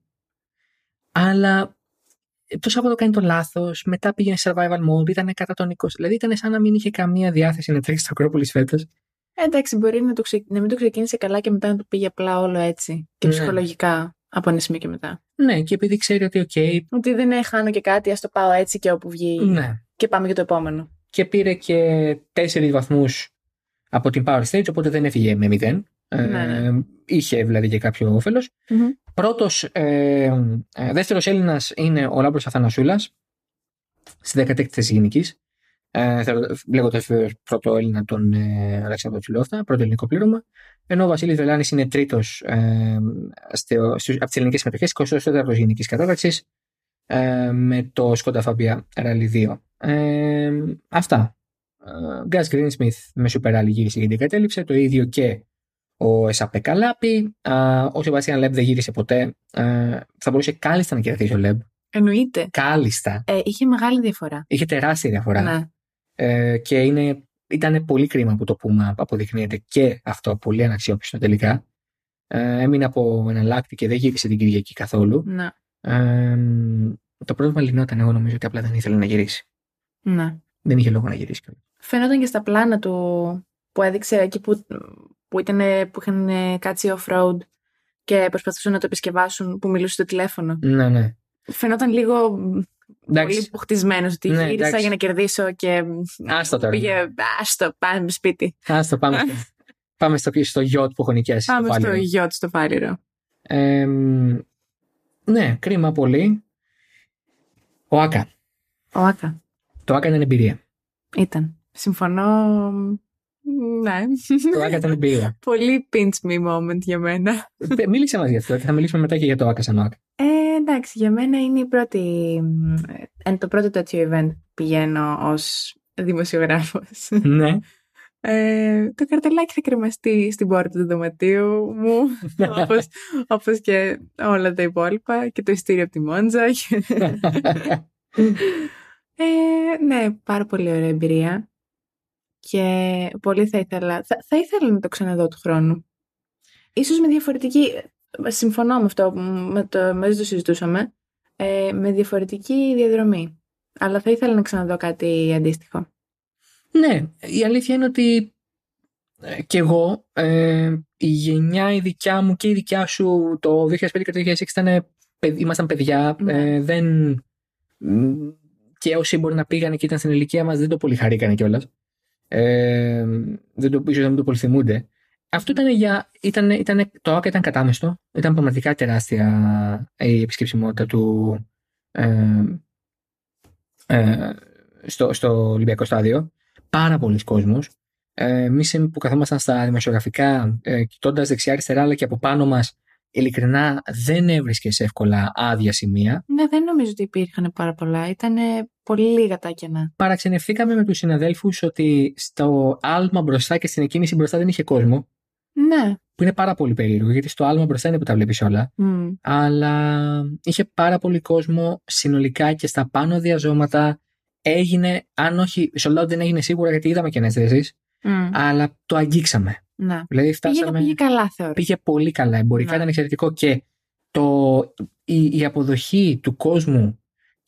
αλλά το Σάββατο κάνει το λάθος, μετά πήγαινε survival mode, ήταν κατά τον 20. Δηλαδή ήταν σαν να μην είχε καμία διάθεση να τρέξει στο Ακρόπολης φέτος Εντάξει, μπορεί να, το ξε... να μην το ξεκίνησε καλά και μετά να το πήγε απλά όλο έτσι. Και ναι. ψυχολογικά από ένα σημείο και μετά. Ναι, και επειδή ξέρει ότι, OK. Ότι δεν χάνω και κάτι, ας το πάω έτσι και όπου βγει. Ναι. Και πάμε για το επόμενο. Και πήρε και τέσσερις βαθμούς από την Power Stage, οπότε δεν έφυγε με μηδέν. Ναι, ναι. Ε, είχε δηλαδή και κάποιο όφελος. Mm-hmm. Πρώτος, ε, ε, δεύτερος Έλληνας είναι ο Λάμπρος Αθανασούλας στη 16η θέση γενικής. Ε, Λέγοντα βεβαίω πρώτο Έλληνα τον ε, Αλέξανδρο Τσιλόφτα, πρώτο ελληνικό πλήρωμα. Ενώ ο Βασίλης Βελάνης είναι τρίτος ε, από τις ελληνικές συμμετοχές, 24ο γενικής κατάταξης ε, με το Σκόντα Φαμπία Rally 2. Ε, αυτά. Γκάς Γκρίνσμιθ με Super Rally γύρισε και την κατέληψε. Το ίδιο και ο Εσαπέ Καλάπη. Ο Σεβαστιαν Λεμπ δεν γύρισε ποτέ. θα μπορούσε κάλλιστα να κερδίσει ο Λεμπ. Εννοείται. Κάλλιστα. Ε, είχε μεγάλη διαφορά. Είχε τεράστια διαφορά. Ναι. Ε, και είναι, ήταν πολύ κρίμα που το πούμε αποδεικνύεται και αυτό πολύ αναξιόπιστο τελικά. Ε, έμεινε από ένα λάκτη και δεν γύρισε την Κυριακή καθόλου. Ναι. Ε, το πρόβλημα λυνόταν. Εγώ νομίζω ότι απλά δεν ήθελε να γυρίσει. Ναι. Δεν είχε λόγο να γυρίσει. Φαίνονταν και στα πλάνα του που έδειξε εκεί που, που, ήταν, που είχαν κάτσει off-road και προσπαθούσαν να το επισκευάσουν που μιλούσε στο τηλέφωνο. Ναι, ναι. Φαινόταν λίγο πολύ χτισμένο ότι ναι, γύρισα εντάξει. για να κερδίσω και. Άστο τώρα. Πήγε. Άστο, πάμε σπίτι. Άστο, πάμε. πάμε στο, στο γιότ που έχω νοικιάσει. Πάμε στο, στο γιότ στο Φάληρο. Ε, ναι, κρίμα πολύ. Ο Άκα. Ο Άκα. Το Άκα ήταν εμπειρία. Ήταν. Συμφωνώ. Ναι. Το Άκα ήταν εμπειρία. Πολύ pinch me moment για μένα. Μίλησε μας γι' αυτό και θα μιλήσουμε μετά και για το Άκα σαν Άκα. Ε, εντάξει, για μένα είναι η πρώτη, ε, το πρώτο τέτοιο event που πηγαίνω ως δημοσιογράφος. Ναι. Ε, το καρτελάκι θα κρεμαστεί στην πόρτα του δωματίου μου, όπως, όπως και όλα τα υπόλοιπα και το ειστήριο από τη Μόντζα. ε, ναι, πάρα πολύ ωραία εμπειρία και πολύ θα ήθελα, θα, θα ήθελα να το ξαναδώ του χρόνου. Ίσως με διαφορετική, συμφωνώ με αυτό, με το, μαζί το συζητούσαμε. ε, με διαφορετική διαδρομή. Αλλά θα ήθελα να ξαναδώ κάτι αντίστοιχο. Ναι, η αλήθεια είναι ότι ε, και εγώ, ε, η γενιά η δικιά μου και η δικιά σου το 2005 και το 2006 ήταν, ήμασταν παιδιά, Ναι. ε, δεν, μ, και όσοι μπορεί να πήγαν και ήταν στην ηλικία μας δεν το πολύ χαρήκανε κιόλας. Ε, δεν το, ίσως δεν το πολύ θυμούνται. Αυτό ήταν για, ήταν, ήταν, το ΆΚΑ ήταν κατάμεστο, ήταν πραγματικά τεράστια η επισκεψιμότητα του ε, ε, στο, στο Ολυμπιακό στάδιο. Πάρα πολλοί κόσμος. Ε, Εμείς που καθόμασταν στα δημοσιογραφικά, ε, κοιτώντας δεξιά-αριστερά, αλλά και από πάνω μας, ειλικρινά δεν έβρισκες εύκολα άδεια σημεία. Ναι, δεν νομίζω ότι υπήρχαν πάρα πολλά. Ήταν πολύ λίγα τα κενά. Παραξενευθήκαμε με τους συναδέλφους ότι στο άλμα μπροστά και στην εκκίνηση μπροστά δεν είχε κόσμο. Ναι. Που είναι πάρα πολύ περίεργο, γιατί στο άλμα μπροστά είναι που τα βλέπεις όλα. Μμ. Αλλά είχε πάρα πολύ κόσμο συνολικά και στα πάνω διαζώματα έγινε, αν όχι, sold out δεν έγινε σίγουρα γιατί είδαμε και θέσει, Μμ. αλλά το αγγίξαμε. Ναι. Δηλαδή Πήγε, φτάσαμε. πήγε καλά, θεωρώ. πήγε πολύ καλά. Εμπορικά Ναι. ήταν εξαιρετικό και το, η, η αποδοχή του κόσμου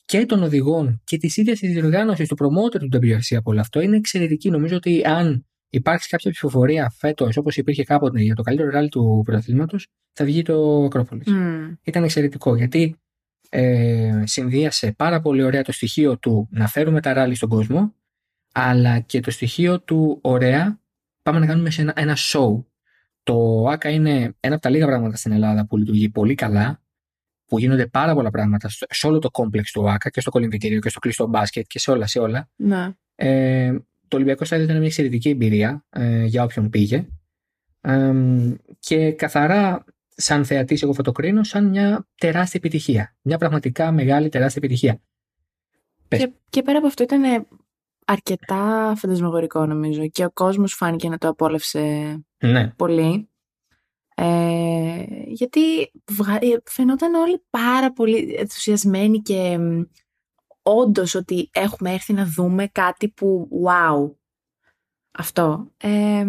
και των οδηγών και της ίδιας της διοργάνωσης του promoter του WRC από όλο αυτό είναι εξαιρετική. Νομίζω ότι αν υπάρξει κάποια ψηφοφορία φέτος, όπως υπήρχε κάποτε για το καλύτερο ράλι του πρωταθλήματος, θα βγει το Ακρόπολης. Μμ. Ήταν εξαιρετικό γιατί ε, συνδύασε πάρα πολύ ωραία το στοιχείο του να φέρουμε τα ράλι στον κόσμο, αλλά και το στοιχείο του ωραία πάμε να κάνουμε σε ένα, ένα show. Το ΆΚΑ είναι ένα από τα λίγα πράγματα στην Ελλάδα που λειτουργεί πολύ καλά, που γίνονται πάρα πολλά πράγματα στο- σε όλο το κόμπλεξ του ΆΚΑ και στο κολυμβητήριο και στο κλειστό μπάσκετ και σε όλα, σε όλα. Ναι. Ε, το Ολυμπιακό Στάδιο ήταν μια εξαιρετική εμπειρία ε, για όποιον πήγε. Ε, και καθαρά σαν θεατής εγώ θα το κρίνω σαν μια τεράστια επιτυχία. Μια πραγματικά μεγάλη τεράστια επιτυχία. Πες. Και, και πέρα από αυτό ήταν αρκετά φαντασμαγορικό νομίζω και ο κόσμος φάνηκε να το απόλαυσε Ναι. πολύ. Ε, γιατί βγα- ε, φαινόταν όλοι πάρα πολύ ενθουσιασμένοι και μ, όντως ότι έχουμε έρθει να δούμε κάτι που wow. Αυτό. Ε,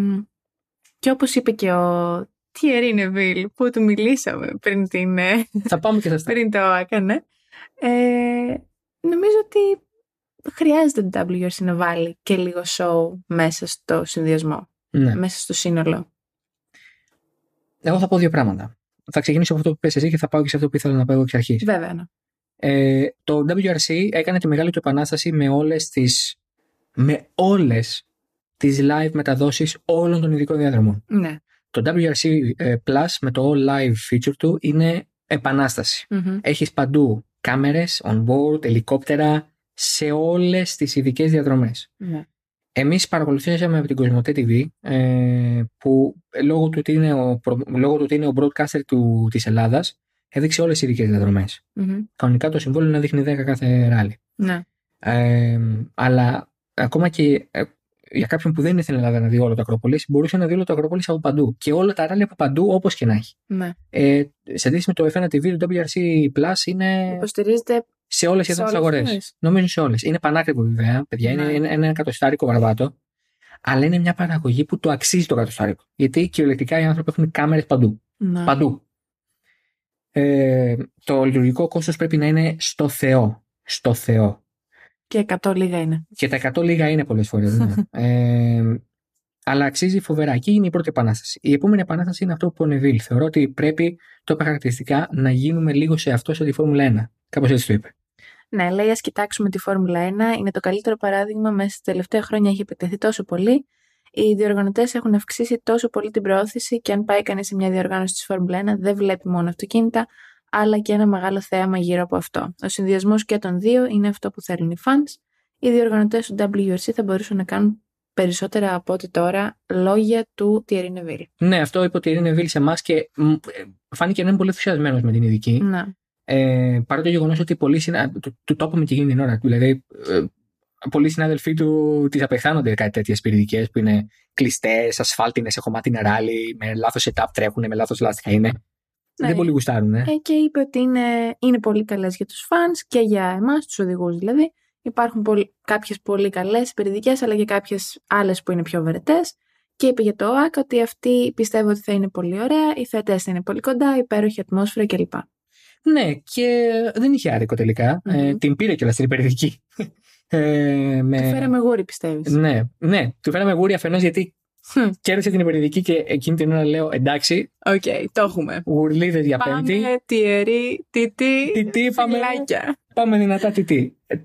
και όπως είπε και ο Thierry Neville που του μιλήσαμε πριν, την, ε, θα πάμε και σε αυτά. πριν το έκανε. Ε, νομίζω ότι χρειάζεται το WRC να βάλει και λίγο show μέσα στο συνδυασμό, Ναι. μέσα στο σύνολο. Εγώ θα πω δύο πράγματα. Θα ξεκινήσω από αυτό που πες εσύ και θα πάω και σε αυτό που ήθελα να πω εγώ εξ αρχής. Βέβαια, ναι. Ε, το WRC έκανε τη μεγάλη του επανάσταση με όλες τις, με όλες τις live μεταδόσεις όλων των ειδικών διαδρομών. ναι. Το WRC ε, Plus με το All Live feature του είναι επανάσταση. Μμμ. Έχεις παντού κάμερες, on board, ελικόπτερα, σε όλες τις ειδικές διαδρομές. ναι. Εμείς παρακολουθήσαμε από την Κοσμοτέ TV ε, που ε, λόγω του ότι είναι ο, προ- λόγω του ότι είναι ο broadcaster του, της Ελλάδας έδειξε όλες τις ειδικές διαδρομές. Μμμ. Κανονικά το συμβόλαιο είναι να δείχνει 10 κάθε ράλι. ναι. Ε, αλλά ακόμα και ε, για κάποιον που δεν είναι στην Ελλάδα να δει όλο το Ακρόπολης, μπορούσε να δει όλο το Ακρόπολης από παντού. Και όλα τα ράλι από παντού όπως και να έχει. ναι. Ε, σε αντίθεση με το F1 TV, το WRC Plus είναι Υποστηρίζεται σε όλες σε σχεδόν τις όλες αγορές. τις. Νομίζω σε όλες. Είναι πανάκριβο βέβαια, παιδιά. Είναι, Ναι. είναι, είναι ένα εκατοστάρικο βαρβάτο. Αλλά είναι μια παραγωγή που το αξίζει το εκατοστάρικο. Γιατί κυριολεκτικά οι άνθρωποι έχουν κάμερες παντού. ναι. Παντού. Ε, το λειτουργικό κόστος πρέπει να είναι στο Θεό. Στο Θεό. και 100 λίγα είναι. Και τα 100 λίγα είναι πολλές φορές. Ναι. ε, αλλά αξίζει φοβερά. Εκεί είναι η πρώτη επανάσταση. Η επόμενη επανάσταση είναι αυτό που είπε ο Νεβίλ. Θεωρώ ότι πρέπει, το είπα χαρακτηριστικά, να γίνουμε λίγο σε αυτό σε τη Φόρμουλα 1. Κάπως έτσι το είπε. Ναι, λέει, ας κοιτάξουμε τη Φόρμουλα 1. Είναι το καλύτερο παράδειγμα. Μέσα στα τελευταία χρόνια έχει επιτεθεί τόσο πολύ. Οι διοργανωτές έχουν αυξήσει τόσο πολύ την προώθηση και αν πάει κανείς σε μια διοργάνωση της Φόρμουλα 1, δεν βλέπει μόνο αυτοκίνητα, αλλά και ένα μεγάλο θέαμα γύρω από αυτό. Ο συνδυασμός και των δύο είναι αυτό που θέλουν οι fans. Οι διοργανωτές του WRC θα μπορούσαν να κάνουν περισσότερα από ό,τι τώρα λόγια του Thierry Neville. Ναι, αυτό είπε ότι είναι Βίλ σε εμάς και μ, ε, φάνηκε να είναι πολύ ενθουσιασμένος με την ειδική. Ναι. Ε, παρά το γεγονός ότι πολλοί συνάδελφοι. Του, του το είπαμε και εκείνη την ώρα. Δηλαδή, ε, πολλοί συνάδελφοί του τις απεχθάνονται κάτι τέτοιες πυρηνικές που είναι κλειστές, ασφάλτινες, σε χωμάτινα ράλι, με λάθος setup τρέχουν, με λάθος λάστιχα είναι. Ναι. Δεν πολύ γουστάρουν. Ε. Ε, και είπε ότι είναι, είναι πολύ καλές για τους fans και για εμάς, τους οδηγούς δηλαδή. Υπάρχουν πολύ, κάποιες πολύ καλές υπηρετικές, αλλά και κάποιες άλλες που είναι πιο βερετές. Και είπε για το ΟΑΚ ότι αυτή πιστεύω ότι θα είναι πολύ ωραία, οι θεατές θα είναι πολύ κοντά, υπέροχη ατμόσφαιρα κλπ. Ναι, και δεν είχε άρικο τελικά. Ε, Μμμ. την πήρε κιόλας στην υπηρετική. Ε, με... Του φέραμε γούρι, πιστεύεις; Ναι, ναι, του φέραμε γούρι αφενός γιατί Hm. κέρδισε την υπηρετική και εκείνη την ώρα λέω εντάξει, Οκ, το έχουμε. γουρλίδε για πέμπτη. Πάμε, τιερή, τιτή, Τι τι πάμε, φυλάκια. πάμε δυνατά τι τι. Ε,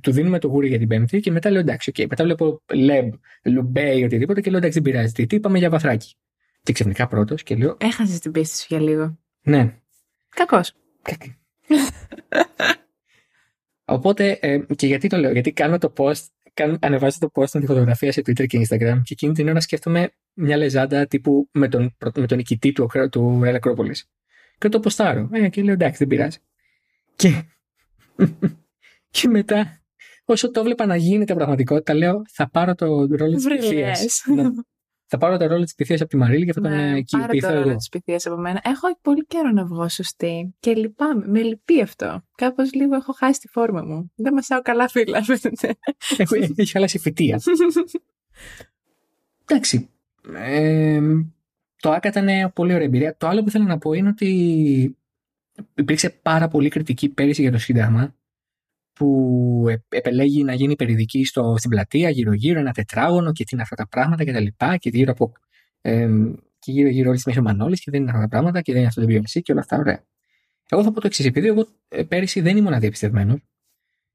του δίνουμε το γούρι για την πέμπτη και μετά λέω εντάξει, οκ. Μετά βλέπω λεμπ, λουμπέ ή οτιδήποτε και λέω εντάξει δεν πειράζει. Τι, τι πάμε για βαθράκι. Και ξαφνικά πρώτος και λέω Έχασες την πίστη σου για λίγο. ναι. Κακός. Οπότε, ε, και γιατί το λέω, γιατί κάνω το post, κάνω, ανεβάζω το post με τη φωτογραφία σε Twitter και Instagram και εκείνη την ώρα σκέφτομαι μια λεζάντα τύπου με τον, πρω- με τον νικητή του, Ακρα- του Real Acropolis. Και το ποστάρω. Ε, και λέω εντάξει, δεν πειράζει. Και, και μετά, όσο το βλέπα να γίνεται πραγματικότητα, λέω θα πάρω το ρόλο της Βρε, πυθία. λες. Θα πάρω το ρόλο της πυθίας από τη Μαρίλη και αυτό τον Ναι, ε, πάρε κοιοποιηθώ το ρόλο εγώ. της πυθίας από μένα. Έχω πολύ καιρό να βγω σωστή. Και λυπάμαι. Με λυπεί αυτό. Κάπως λίγο έχω χάσει τη φόρμα μου. Δεν μασάω καλά φύλλα, φαίνεται. Έχω- Έχει χαλάσει η φυτεία. Εντάξει. Ε, το ΆΚΑ ήταν πολύ ωραία εμπειρία. Το άλλο που θέλω να πω είναι ότι υπήρξε πάρα πολύ κριτική πέρυσι για το Σύνταγμα που ε- επελέγει να γίνει περιδική στο, στην πλατεία γύρω-γύρω, ένα τετράγωνο και τι είναι αυτά τα πράγματα και τα λοιπά και γύρω από ε, και γύρω-γύρω όλης της μέσης Μανώλης και δεν είναι αυτά τα πράγματα και δεν είναι αυτό το BMC και όλα αυτά ωραία. Εγώ θα πω το εξής, επειδή εγώ ε, πέρυσι δεν ήμουν αδιαπιστευμένος,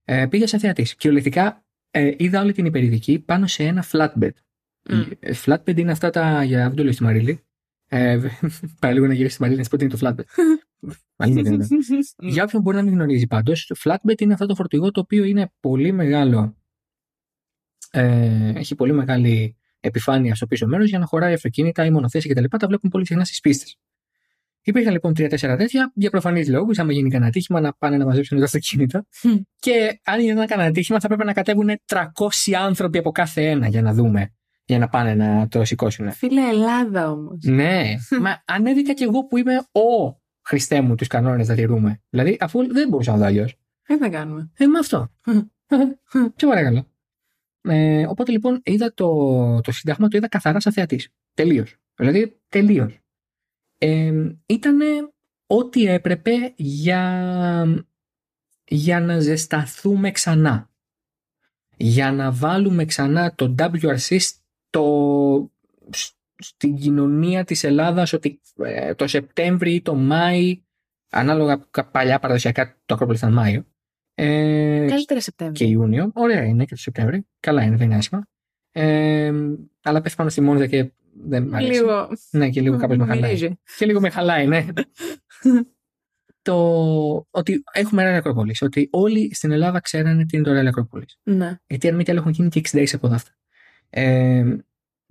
ε, πήγα σαν θεατής. Κυριολεκτικά ε, είδα όλη την υπερηδική πάνω σε ένα flatbed. Μμ. Ε, Flatbed είναι αυτά τα. Για δεν το λέω στη Μαρίλη. Ε, παραλίγο να γυρίσει στη Μαρίλη να σου πω τι είναι το flatbed. Μαρίλη δεν είναι. Για όποιον μπορεί να μην γνωρίζει πάντως, το flatbed είναι αυτό το φορτηγό το οποίο είναι πολύ μεγάλο. Ε, έχει πολύ μεγάλη επιφάνεια στο πίσω μέρος για να χωράει αυτοκίνητα ή μονοθέσει κτλ. Τα, τα βλέπουμε πολύ συχνά στις πίστες. Υπήρχαν λοιπόν τρία-τέσσερα τέτοια για προφανείς λόγους. Άμα γίνει κανένα ατύχημα, να πάνε να μαζέψουν τα αυτοκίνητα. Μμ. και αν είναι κανένα ατύχημα, θα πρέπει να κατέβουν 300 άνθρωποι από κάθε ένα για να δούμε. Για να πάνε να το σηκώσουν. Φίλε Ελλάδα όμως. Ναι, μα ανέβηκα κι εγώ που είμαι ο Χριστέ μου τους κανόνες να τηρούμε. Δηλαδή, αφού δεν μπορούσα να δω αλλιώς. Τι θα κάνουμε. Ε, με αυτό. Σε παρακαλώ. Ε, οπότε λοιπόν είδα το, το Σύνταγμα, το είδα καθαρά σαν θεατής. Τελείως. Δηλαδή, τελείως. Ε, ήταν ό,τι έπρεπε για, για να ζεσταθούμε ξανά. Για να βάλουμε ξανά το WRC στο, στην κοινωνία της Ελλάδας ότι ε, το Σεπτέμβρη ή το Μάη, ανάλογα κα- παλιά παραδοσιακά το Ακρόπολη ήταν Μάιο, ε, Καλύτερα Σεπτέμβριο. και Ιούνιο. Ωραία είναι και το Σεπτέμβρη. Καλά είναι, δεν είναι άσχημα. Ε, αλλά πέφτει πάνω στη Μόνιζα και δεν μ' αρέσει. Λίγο. Ναι, και λίγο κάπως με χαλάει. μυρίζει. Και λίγο με χαλάει, ναι. το ότι έχουμε Real Ακρόπολης. Ότι όλοι στην Ελλάδα ξέρανε τι είναι το Real Ακρόπολης. Ναι. Γιατί αν μη τι άλλο έχουν γίνει και 60 από αυτά. Ε,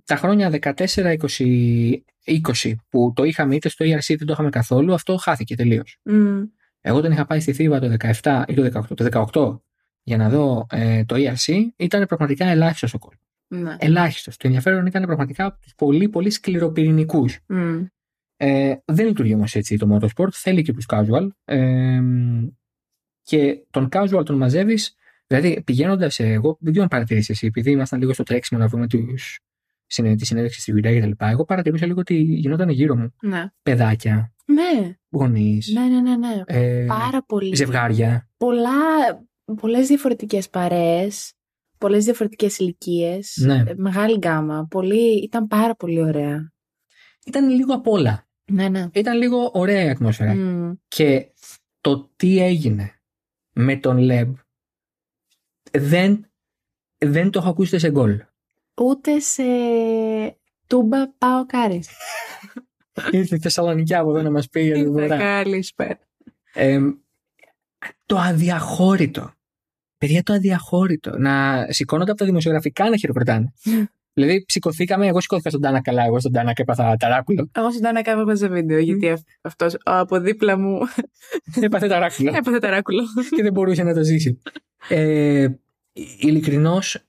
τα χρόνια 14, 20, 20 που το είχαμε είτε στο ERC δεν το είχαμε καθόλου, αυτό χάθηκε τελείως. Μμ. Εγώ όταν είχα πάει στη Θήβα το 17 ή το 18, το 18 για να δω ε, το ERC, ήταν πραγματικά ελάχιστος ο κόσμος. Ναι. Ελάχιστος. Το ενδιαφέρον ήταν πραγματικά από τους πολύ, πολύ σκληροπυρηνικούς. Μμ. Ε, δεν λειτουργεί όμως έτσι το motorsport. Θέλει και τους casual. Ε, και τον casual τον μαζεύεις. Δηλαδή πηγαίνοντας. Εγώ δεν ξέρω αν παρατηρήσεις εσύ, επειδή ήμασταν λίγο στο τρέξιμο να βρούμε τους, συνε- τη συνέντευξη στη δουλειά κτλ. Εγώ παρατηρούσα λίγο ότι γινόταν γύρω μου Ναι. παιδάκια, Ναι. γονείς, Ναι, ναι, ναι, ναι. ε, Πάρα πολύ. ζευγάρια. Πολλά, πολλές διαφορετικές παρέες, πολλές διαφορετικές ηλικίες, Ναι. ε, μεγάλη γκάμα. Πολύ, ήταν πάρα πολύ ωραία. Ήταν λίγο απ' όλα. Ναι, ναι. Ήταν λίγο ωραία η ατμόσφαιρα. Μμ. Και το τι έγινε με τον Λεμπ δεν, δεν το έχω ακούσει ούτε σε γκολ. Ούτε σε τούμπα πάω κάρις. Ήρθε η Θεσσαλονίκη από εδώ να μας πει για την δωρά. Καλησπέρα. Ε, το αδιαχώρητο. Παιδιά, το αδιαχώρητο. Να σηκώνονται από τα δημοσιογραφικά να χειροκροτάνε. δηλαδή, σηκωθήκαμε, εγώ σηκώθηκα στον Τάνα καλά, εγώ στον Τάνα και έπαθα ταράκουλο. Εγώ σου να κάνω σε βίντεο, γιατί αυ- αυτός ο, από δίπλα μου Έπαθε ταράκουλο. έπαθε ταράκουλο. και δεν μπορούσε να το ζήσει. Ε, ειλικρινώς,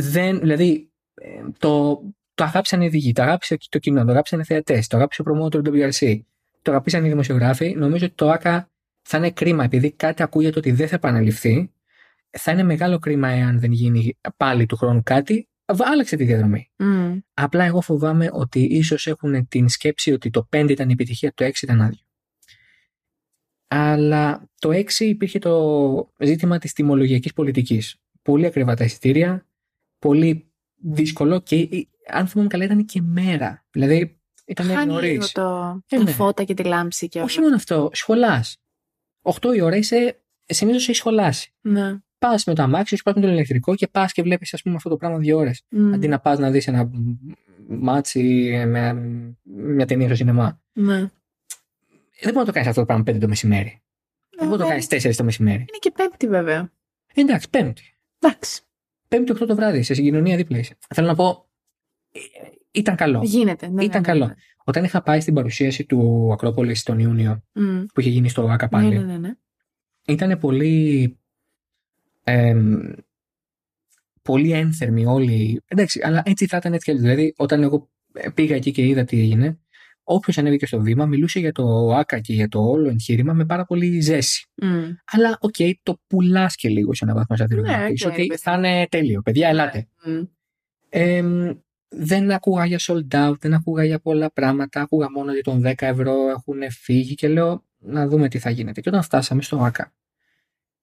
δεν, δηλαδή, ε, το, το αγάπησαν οι ειδικοί, το αγάπησε το κοινό, το αγάπησαν οι θεατές, το αγάπησε ο promoter του WRC, το αγάπησαν οι δημοσιογράφοι. Νομίζω ότι το ΆΚΑ θα είναι κρίμα, επειδή κάτι ακούγεται ότι δεν θα επαναληφθεί. Θα είναι μεγάλο κρίμα εάν δεν γίνει πάλι του χρόνου κάτι. Άλλαξε τη διαδρομή. Μμ. Απλά εγώ φοβάμαι ότι ίσως έχουν την σκέψη ότι το 5 ήταν η επιτυχία, το 6 ήταν άδειο. Αλλά το 6 υπήρχε το ζήτημα της τιμολογιακής πολιτικής. Πολύ ακριβά τα εισιτήρια, πολύ δύσκολο και αν θυμάμαι καλά ήταν και μέρα. Δηλαδή ήταν Χάνει νωρίς. λίγο το, Ε, τα ναι. φώτα και τη λάμψη και όλα. Όχι μόνο αυτό, σχολάς. 8 η ώρα είσαι, συνήθως έχεις σχολάσει. Ναι. Πας με το αμάξι, σου πας με το ηλεκτρικό και πας και βλέπεις αυτό το πράγμα δύο ώρες. Μμ. Αντί να πας να δεις ένα ματς ή μια ταινία στο σινεμά. Ναι. Δεν μπορεί να το κάνεις αυτό το πράγμα 5 το μεσημέρι. Δεν μπορεί να το Ε, κάνεις 4 το μεσημέρι. Είναι και πέμπτη βέβαια. Εντάξει, Πέμπτη. Εντάξει. Πέμπτη 8 το βράδυ, σε συγκοινωνία δίπλα είσαι. Θέλω να πω. ε, Ήταν καλό. Γίνεται. Ναι, Ήταν ναι, ναι, καλό. Όταν είχα πάει στην παρουσίαση του Ακρόπολις τον Ιούνιο, Ναι. Μμ. που είχε γίνει στο ΟΑΚΑ πάλι, Ναι, ναι, ναι, ναι. ήταν πολύ. εμ, πολύ ένθερμοι όλοι. Εντάξει, αλλά έτσι θα ήταν έτσι κι αλλιώς. Δηλαδή, όταν εγώ πήγα εκεί και είδα τι έγινε, όποιος ανέβηκε στο βήμα μιλούσε για το ΟΑΚΑ και για το όλο εγχείρημα με πάρα πολύ ζέση. Μμ. Αλλά, οκ, το πουλάς και λίγο σε ένα βαθμό σαν Ναι, τηλεοπτική. οκ, ότι παιδί. θα είναι τέλειο. Παιδιά, ελάτε. Μμ. Εμ, δεν ακούγα για sold out, δεν ακούγα για πολλά πράγματα. Ακούγα μόνο ότι των 10 ευρώ έχουν φύγει και λέω να δούμε τι θα γίνεται. Και όταν φτάσαμε στο ΆΚΑ,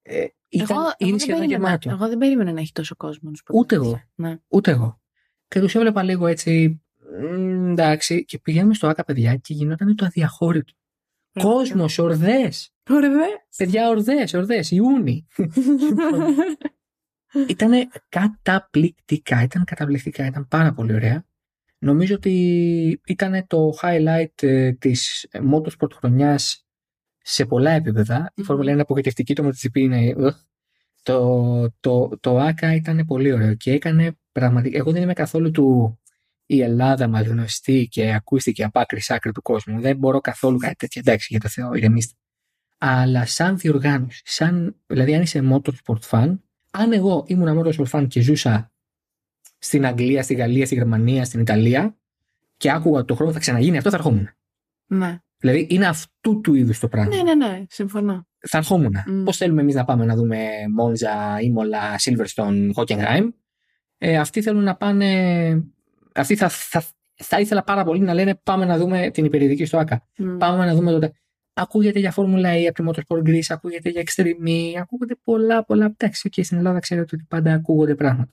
ε, ήταν Εγώ, εγώ, ήδη δεν σχεδόν περίμενα, γεμάτο. εγώ δεν περίμενα να έχει τόσο κόσμο. να σου πω Ούτε την εγώ. αλήθεια. Ναι. Ούτε εγώ. Και τους έβλεπα λίγο έτσι. «Μμ, Εντάξει, και πηγαίνουμε στο ΆΚΑ, παιδιά, και γινόταν το αδιαχώρητο. Κόσμος, ορδές. Ωραία, δε. Παιδιά, ορδές, ορδές, Ιούνι. ήταν καταπληκτικά, ήταν καταπληκτικά, ήταν πάρα πολύ ωραία. Νομίζω ότι ήταν το highlight ε, της motorsport χρονιάς σε πολλά επίπεδα. Η Μμμ. Φόρμουλα είναι απογοητευτική, το MotoGP είναι... ugh. Το, το, το ΆΚΑ ήταν πολύ ωραίο και έκανε πραγματικά... Εγώ δεν είμαι καθόλου του η Ελλάδα μας γνωστή και ακούστηκε από άκρη σ' άκρη του κόσμου. Δεν μπορώ καθόλου κάτι τέτοιο. Εντάξει, για το Θεό, ηρεμήστε. Αλλά σαν διοργάνωση, σαν, δηλαδή αν είσαι motorsport fan, αν εγώ ήμουν motorsport fan και ζούσα στην Αγγλία, στη Γαλλία, στη Γερμανία, στην Ιταλία και άκουγα ότι το χρόνο θα ξαναγίνει, αυτό θα ερχόμουν. ναι. Δηλαδή είναι αυτού του είδους το πράγμα. ναι, ναι, ναι, συμφωνώ. Θα ερχόμουν. Μμ. Πώς θέλουμε εμείς να πάμε να δούμε Μόντζα, Ήμολα, Silverstone, Hockenheim; Ε, αυτοί θέλουν να πάνε. Αυτοί θα, θα, θα ήθελα πάρα πολύ να λένε πάμε να δούμε την υπηρετική στο ΑΚΑ. Μμ. Πάμε να δούμε τότε. Ακούγεται για Φόρμουλα E από τη Motorsport Greece, ακούγεται για Extreme, E, ακούγονται πολλά, πολλά. Εντάξει, και στην Ελλάδα ξέρετε ότι πάντα ακούγονται πράγματα.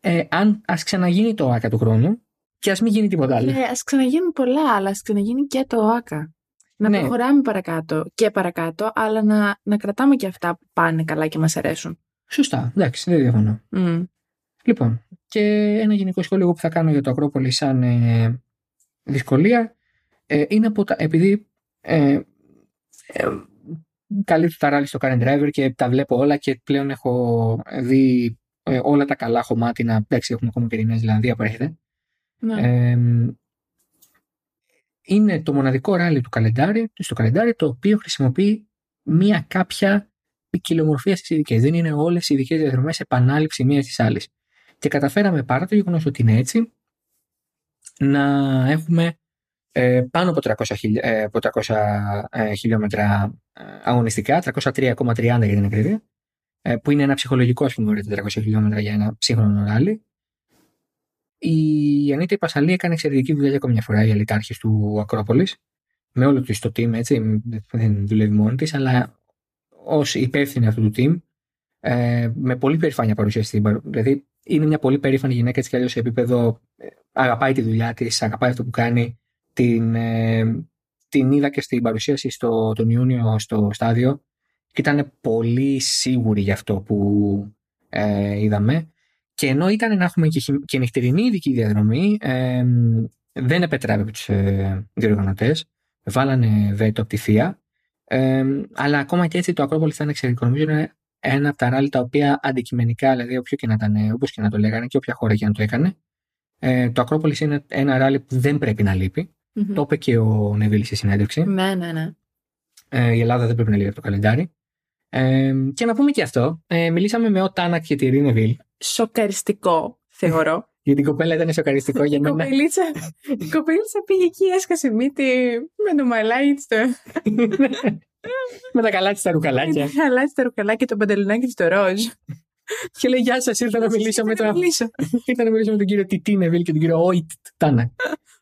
Ε, αν ας ξαναγίνει το ΑΚΑ του χρόνου και ας μην γίνει τίποτα άλλο. Ναι, ας ξαναγίνουν πολλά, αλλά ας ξαναγίνει και το ΆΚΑ. Να Ναι. προχωράμε παρακάτω και παρακάτω, αλλά να, να κρατάμε και αυτά που πάνε καλά και μας αρέσουν. Σωστά, εντάξει, δεν διαφωνώ. Μμ. Λοιπόν, και ένα γενικό σχόλιο που θα κάνω για το Ακρόπολη σαν ε, δυσκολία ε, είναι από τα, επειδή ε, ε, καλύπτω τα ράλι στο Current Driver και τα βλέπω όλα και πλέον έχω δει ε, όλα τα καλά χωμάτινα. Εντάξει, έχουμε ακόμα και τη Νέα Ζηλανδία που έρχεται. Ναι. Ε, είναι το μοναδικό ράλι του καλεντάρι, στο καλεντάρι το οποίο χρησιμοποιεί μία κάποια ποικιλομορφία στις ειδικές. Δεν είναι όλες οι ειδικές διαδρομές επανάληψη μίας της άλλης. Και καταφέραμε παρά το γεγονός ότι είναι έτσι να έχουμε ε, πάνω από 300, χιλι- ε, από 300 ε, χιλιόμετρα ε, αγωνιστικά, 303,30 για την ακρίβεια, ε, που είναι ένα ψυχολογικό ας πούμε, όριο, τα 400 χιλιόμετρα για ένα σύγχρονο ράλι. Η Ανίτα η Πασαλή έκανε εξαιρετική δουλειά για ακόμη μια φορά, η αλητάρχη του Ακρόπολης. Με όλο της το team, έτσι. Δεν δουλεύει μόνη της, αλλά ως υπεύθυνη αυτού του team, ε, με πολύ περηφάνεια παρουσιαστή. Δηλαδή, είναι μια πολύ περήφανη γυναίκα έτσι κι αλλιώς σε επίπεδο. ε, αγαπάει τη δουλειά της, αγαπάει αυτό που κάνει. Την, ε, την είδα και στην παρουσίαση στο, τον Ιούνιο στο στάδιο και ήταν πολύ σίγουρη για αυτό που ε, είδαμε. Και ενώ ήταν να έχουμε και, χει- και νυχτερινή ειδική διαδρομή, ε, δεν επετράπει από τους ε, διοργανωτές. Βάλανε βέτο από τη θεία. Ε, αλλά ακόμα και έτσι το Ακρόπολη θα είναι εξαιρετικό. Νομίζω είναι ένα από τα ράλι τα οποία αντικειμενικά, δηλαδή όποιο και να ήταν, όπως και να το λέγανε και όποια χώρα και να το έκανε, ε, το Ακρόπολης είναι ένα ράλι που δεν πρέπει να λείπει. Μμμ. Το είπε και ο Νεβίλη στη συνέντευξη. Ναι, ναι, ναι. Ε, η Ελλάδα δεν πρέπει να λείπει από το καλεντάρι. Ε, και να πούμε και αυτό. Ε, μιλήσαμε με ο Τάνακ και τη Ρίνεβιλ. Σοκαριστικό, θεωρώ. Γιατί η κοπέλα ήταν σοκαριστικό για Η μένα. κοπελίτσα, η κοπελίτσα πήγε εκεί, έσκασε μύτη με το μαλάκι της, το με τα καλά τη τα ρουκαλάκια. χαλάσει τα ρουκαλάκια και το παντελονάκι της το ροζ. και λέει Γεια σας, ήρθα να μιλήσω με Ήθελα τον. να μιλήσω. ήρθα να μιλήσω με τον κύριο Τιτή Νεβίλ και τον κύριο Όιτ Τάνακ.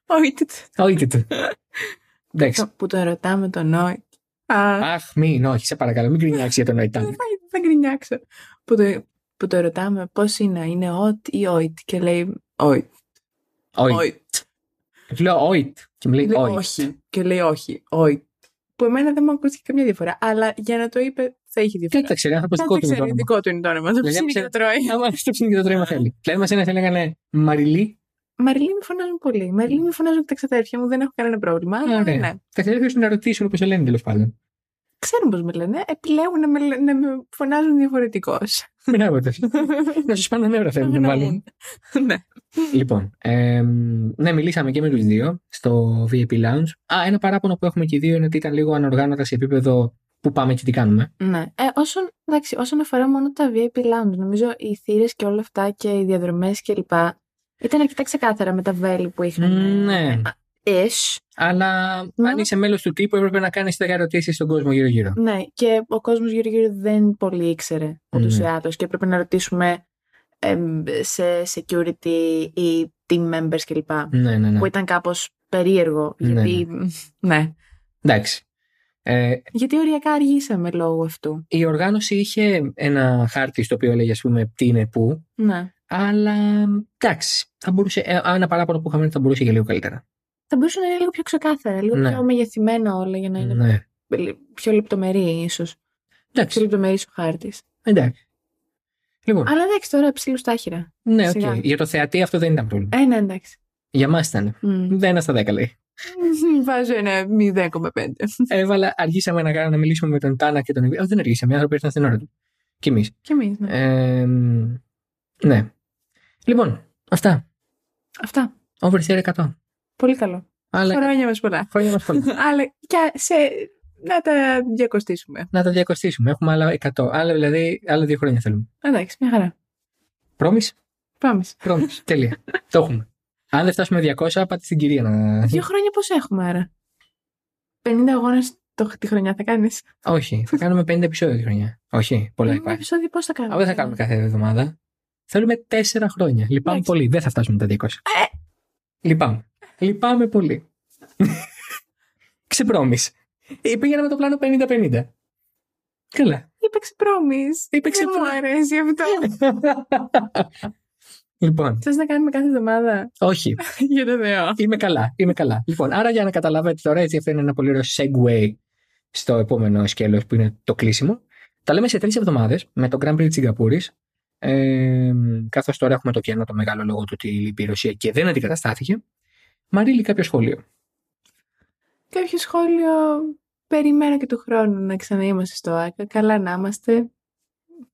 Όχι, τι- Όιτ. Εντάξει. το- που τον ρωτάμε τον Νόη. Α, Αχ, μην, όχι, σε παρακαλώ, μην γκρινιάξεις για τον δεν Ιτάλιο. θα, θα γκρινιάξω. Που το, που το ρωτάμε πώς είναι, είναι οτ ή οιτ και λέει οιτ. Όχι. Οιτ. Του λέω οιτ. Και μου λέει Λέει όχι. όχι. Και λέει όχι. Οιτ. Που εμένα δεν μου ακούστηκε καμία διαφορά. Αλλά για να το είπε θα είχε διαφορά. Κοίταξε, ρε, άνθρωπο Θα δικό το του είναι το ξέρει, όνομα. δικό του είναι το όνομα. Το Δηλαδή, ψήνει και άμα το τρώει. Άμα στο ψήνει και το τρώει, μα θέλει. Δηλαδή, μας ένα θα λέγανε Μαριλή. Μαριλή με φωνάζουν πολύ. Μαριλή με φωνάζουν και τα ξαδέρφια μου, δεν έχω κανένα πρόβλημα. Αλλά Ωραία. ναι. Τα ξαδέρφια σου να ρωτήσουν όπως σε λένε τέλος πάντων. Ξέρουν πώς με λένε. Επιλέγουν να με, λέ- να με φωνάζουν διαφορετικώ. Μπράβο, το. Να σου σπάνε νεύρα θέλουν, μάλλον. ναι. Λοιπόν, εμ, ναι, μιλήσαμε και με τους δύο στο VIP Lounge. Α, ένα παράπονο που έχουμε και οι δύο είναι ότι ήταν λίγο ανοργάνωτα σε επίπεδο που πάμε και τι κάνουμε. ναι. Ε, όσον, εντάξει, όσον αφορά μόνο τα VIP lounge, νομίζω οι θύρες και όλα αυτά και οι διαδρομές κλπ. Ήταν αρκετά ξεκάθαρα με τα βέλη που είχαν. Ναι. Ish. Αλλά Ναι. αν είσαι μέλος του τύπου, έπρεπε να κάνεις 10 ερωτήσεις στον κόσμο γύρω-γύρω. Ναι, και ο κόσμος γύρω-γύρω δεν πολύ ήξερε ούτως ή Ναι. άλλως και έπρεπε να ρωτήσουμε εμ, σε security ή team members κλπ. Ναι, ναι, ναι. Που ήταν κάπως περίεργο. Ναι, Γιατί, ναι. Εντάξει. Ε, γιατί οριακά αργήσαμε λόγω αυτού. η οργάνωση είχε ένα χάρτη στο οποίο έλεγε, ας πούμε, τι είναι πού. Ναι. Αλλά εντάξει, θα μπορούσε, ε, ένα παράπονο που είχαμε είναι ότι θα μπορούσε και λίγο καλύτερα. Θα μπορούσε να είναι λίγο πιο ξεκάθαρα, λίγο Ναι. πιο μεγεθυμένα όλα για να είναι Ναι. πιο λεπτομερή, ίσως. Πιο Εντάξει, λεπτομερής ο χάρτης. εντάξει. Λοιπόν, Αλλά εντάξει, τώρα ψύλλους στ' άχυρα. ναι, οκ. σιγά. Για το θεατή αυτό δεν ήταν πρόβλημα. Ε, ναι, εντάξει. Για μας ήταν. Μμ. Δεν ένας στα δέκα λέει. Βάζω ένα 0,5. Έβαλα, αργήσαμε να, κάνουμε- να μιλήσουμε με τον Τάνακ και τον Νεβίλ. Όχι, δεν αργήσαμε, οι άνθρωποι ήρθαν στην ώρα του. Κι εμείς. Κι εμείς, ναι. Ε, ναι. Λοιπόν, αυτά. Αυτά. Overseer 100. Πολύ καλό. Άλλα Χρόνια μας πολλά. χρόνια μας πολλά. Αλλά και σε... να τα διακοστήσουμε. να τα διακοστήσουμε. Έχουμε άλλα 100. Άλλα δηλαδή, άλλα δύο χρόνια θέλουμε. Εντάξει, μια χαρά. Πρόμης. Πάμε. Πρόμης. Τέλεια. Το έχουμε. Αν δεν φτάσουμε 200, πάτε στην κυρία να. Δύο χρόνια πώς έχουμε άρα; 50 αγώνες τη χρονιά θα κάνεις; Όχι, θα κάνουμε 50 επεισόδια τη χρονιά. Όχι, πολλά Ένα υπάρχει. επεισόδιο πώς θα κάνουμε; Α, δεν θα κάνουμε κάθε εβδομάδα. Θέλουμε 4 χρόνια. Λυπάμαι Εντάξει. πολύ. Δεν θα φτάσουμε τα 200. Λυπάμαι. Λυπάμαι πολύ. Ξεπρόμης. Ε, Πήγαινα με το πλάνο 50-50. Καλά. Είπε ξεπρόμη. Είπε Δεν μου αρέσει αυτό. λοιπόν, Θες να κάνουμε κάθε εβδομάδα; όχι. Για το Θεό. Είμαι καλά. Είμαι καλά. Λοιπόν, άρα για να καταλάβετε τώρα, έτσι αυτό είναι ένα πολύ ωραίο segue στο επόμενο σκέλος που είναι το κλείσιμο. Τα λέμε σε τρεις εβδομάδες με το Grand Prix της Σιγκαπούρης. Ε, Καθώς τώρα έχουμε το κενό το μεγάλο λόγο του ότι λείπει η Ρωσία και δεν αντικαταστάθηκε. Μαρίλη, κάποιο σχόλιο. Κάποιο σχόλιο. Περιμένω και του χρόνου να ξαναείμαστε στο ΆΚΑ. Καλά να είμαστε.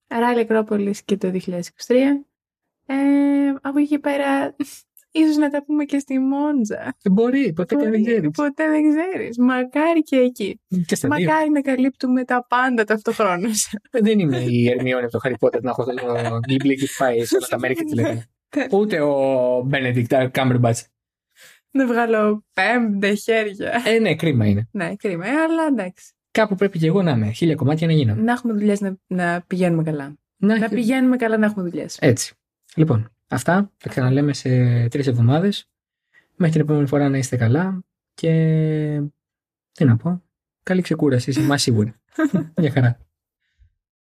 Ράλι Ακρόπολης και το 2023. Ε, από εκεί και πέρα, ίσως να τα πούμε και στη Μόντζα. Δεν μπορεί, ποτέ και δεν ξέρεις. Ποτέ δεν ξέρεις. Μακάρι και εκεί. Και στα δύο. Μακάρι να καλύπτουμε τα πάντα ταυτοχρόνως. Δεν είμαι η Ερμιόνη από το Harry Potter να έχω αυτό το γλυμπλίκι που πάει σε όλα τα μέρη και τη λέγανε. Ούτε ο Benedict Cumberbatch. Να βγάλω πέμπτε χέρια. Ε, ναι, κρίμα είναι. ναι, κρίμα, ε, αλλά εντάξει. Κάπου πρέπει και εγώ να είμαι. Χίλια κομμάτια να γίνω. Να έχουμε δουλειές να, να πηγαίνουμε καλά. Να, Να πηγαίνουμε καλά να έχουμε δουλειές. Έτσι. Λοιπόν, αυτά θα ξαναλέμε σε τρεις εβδομάδες. Μέχρι την επόμενη φορά να είστε καλά και τι να πω. Καλή ξεκούραση, σε εμάς σίγουρα. Μια χαρά.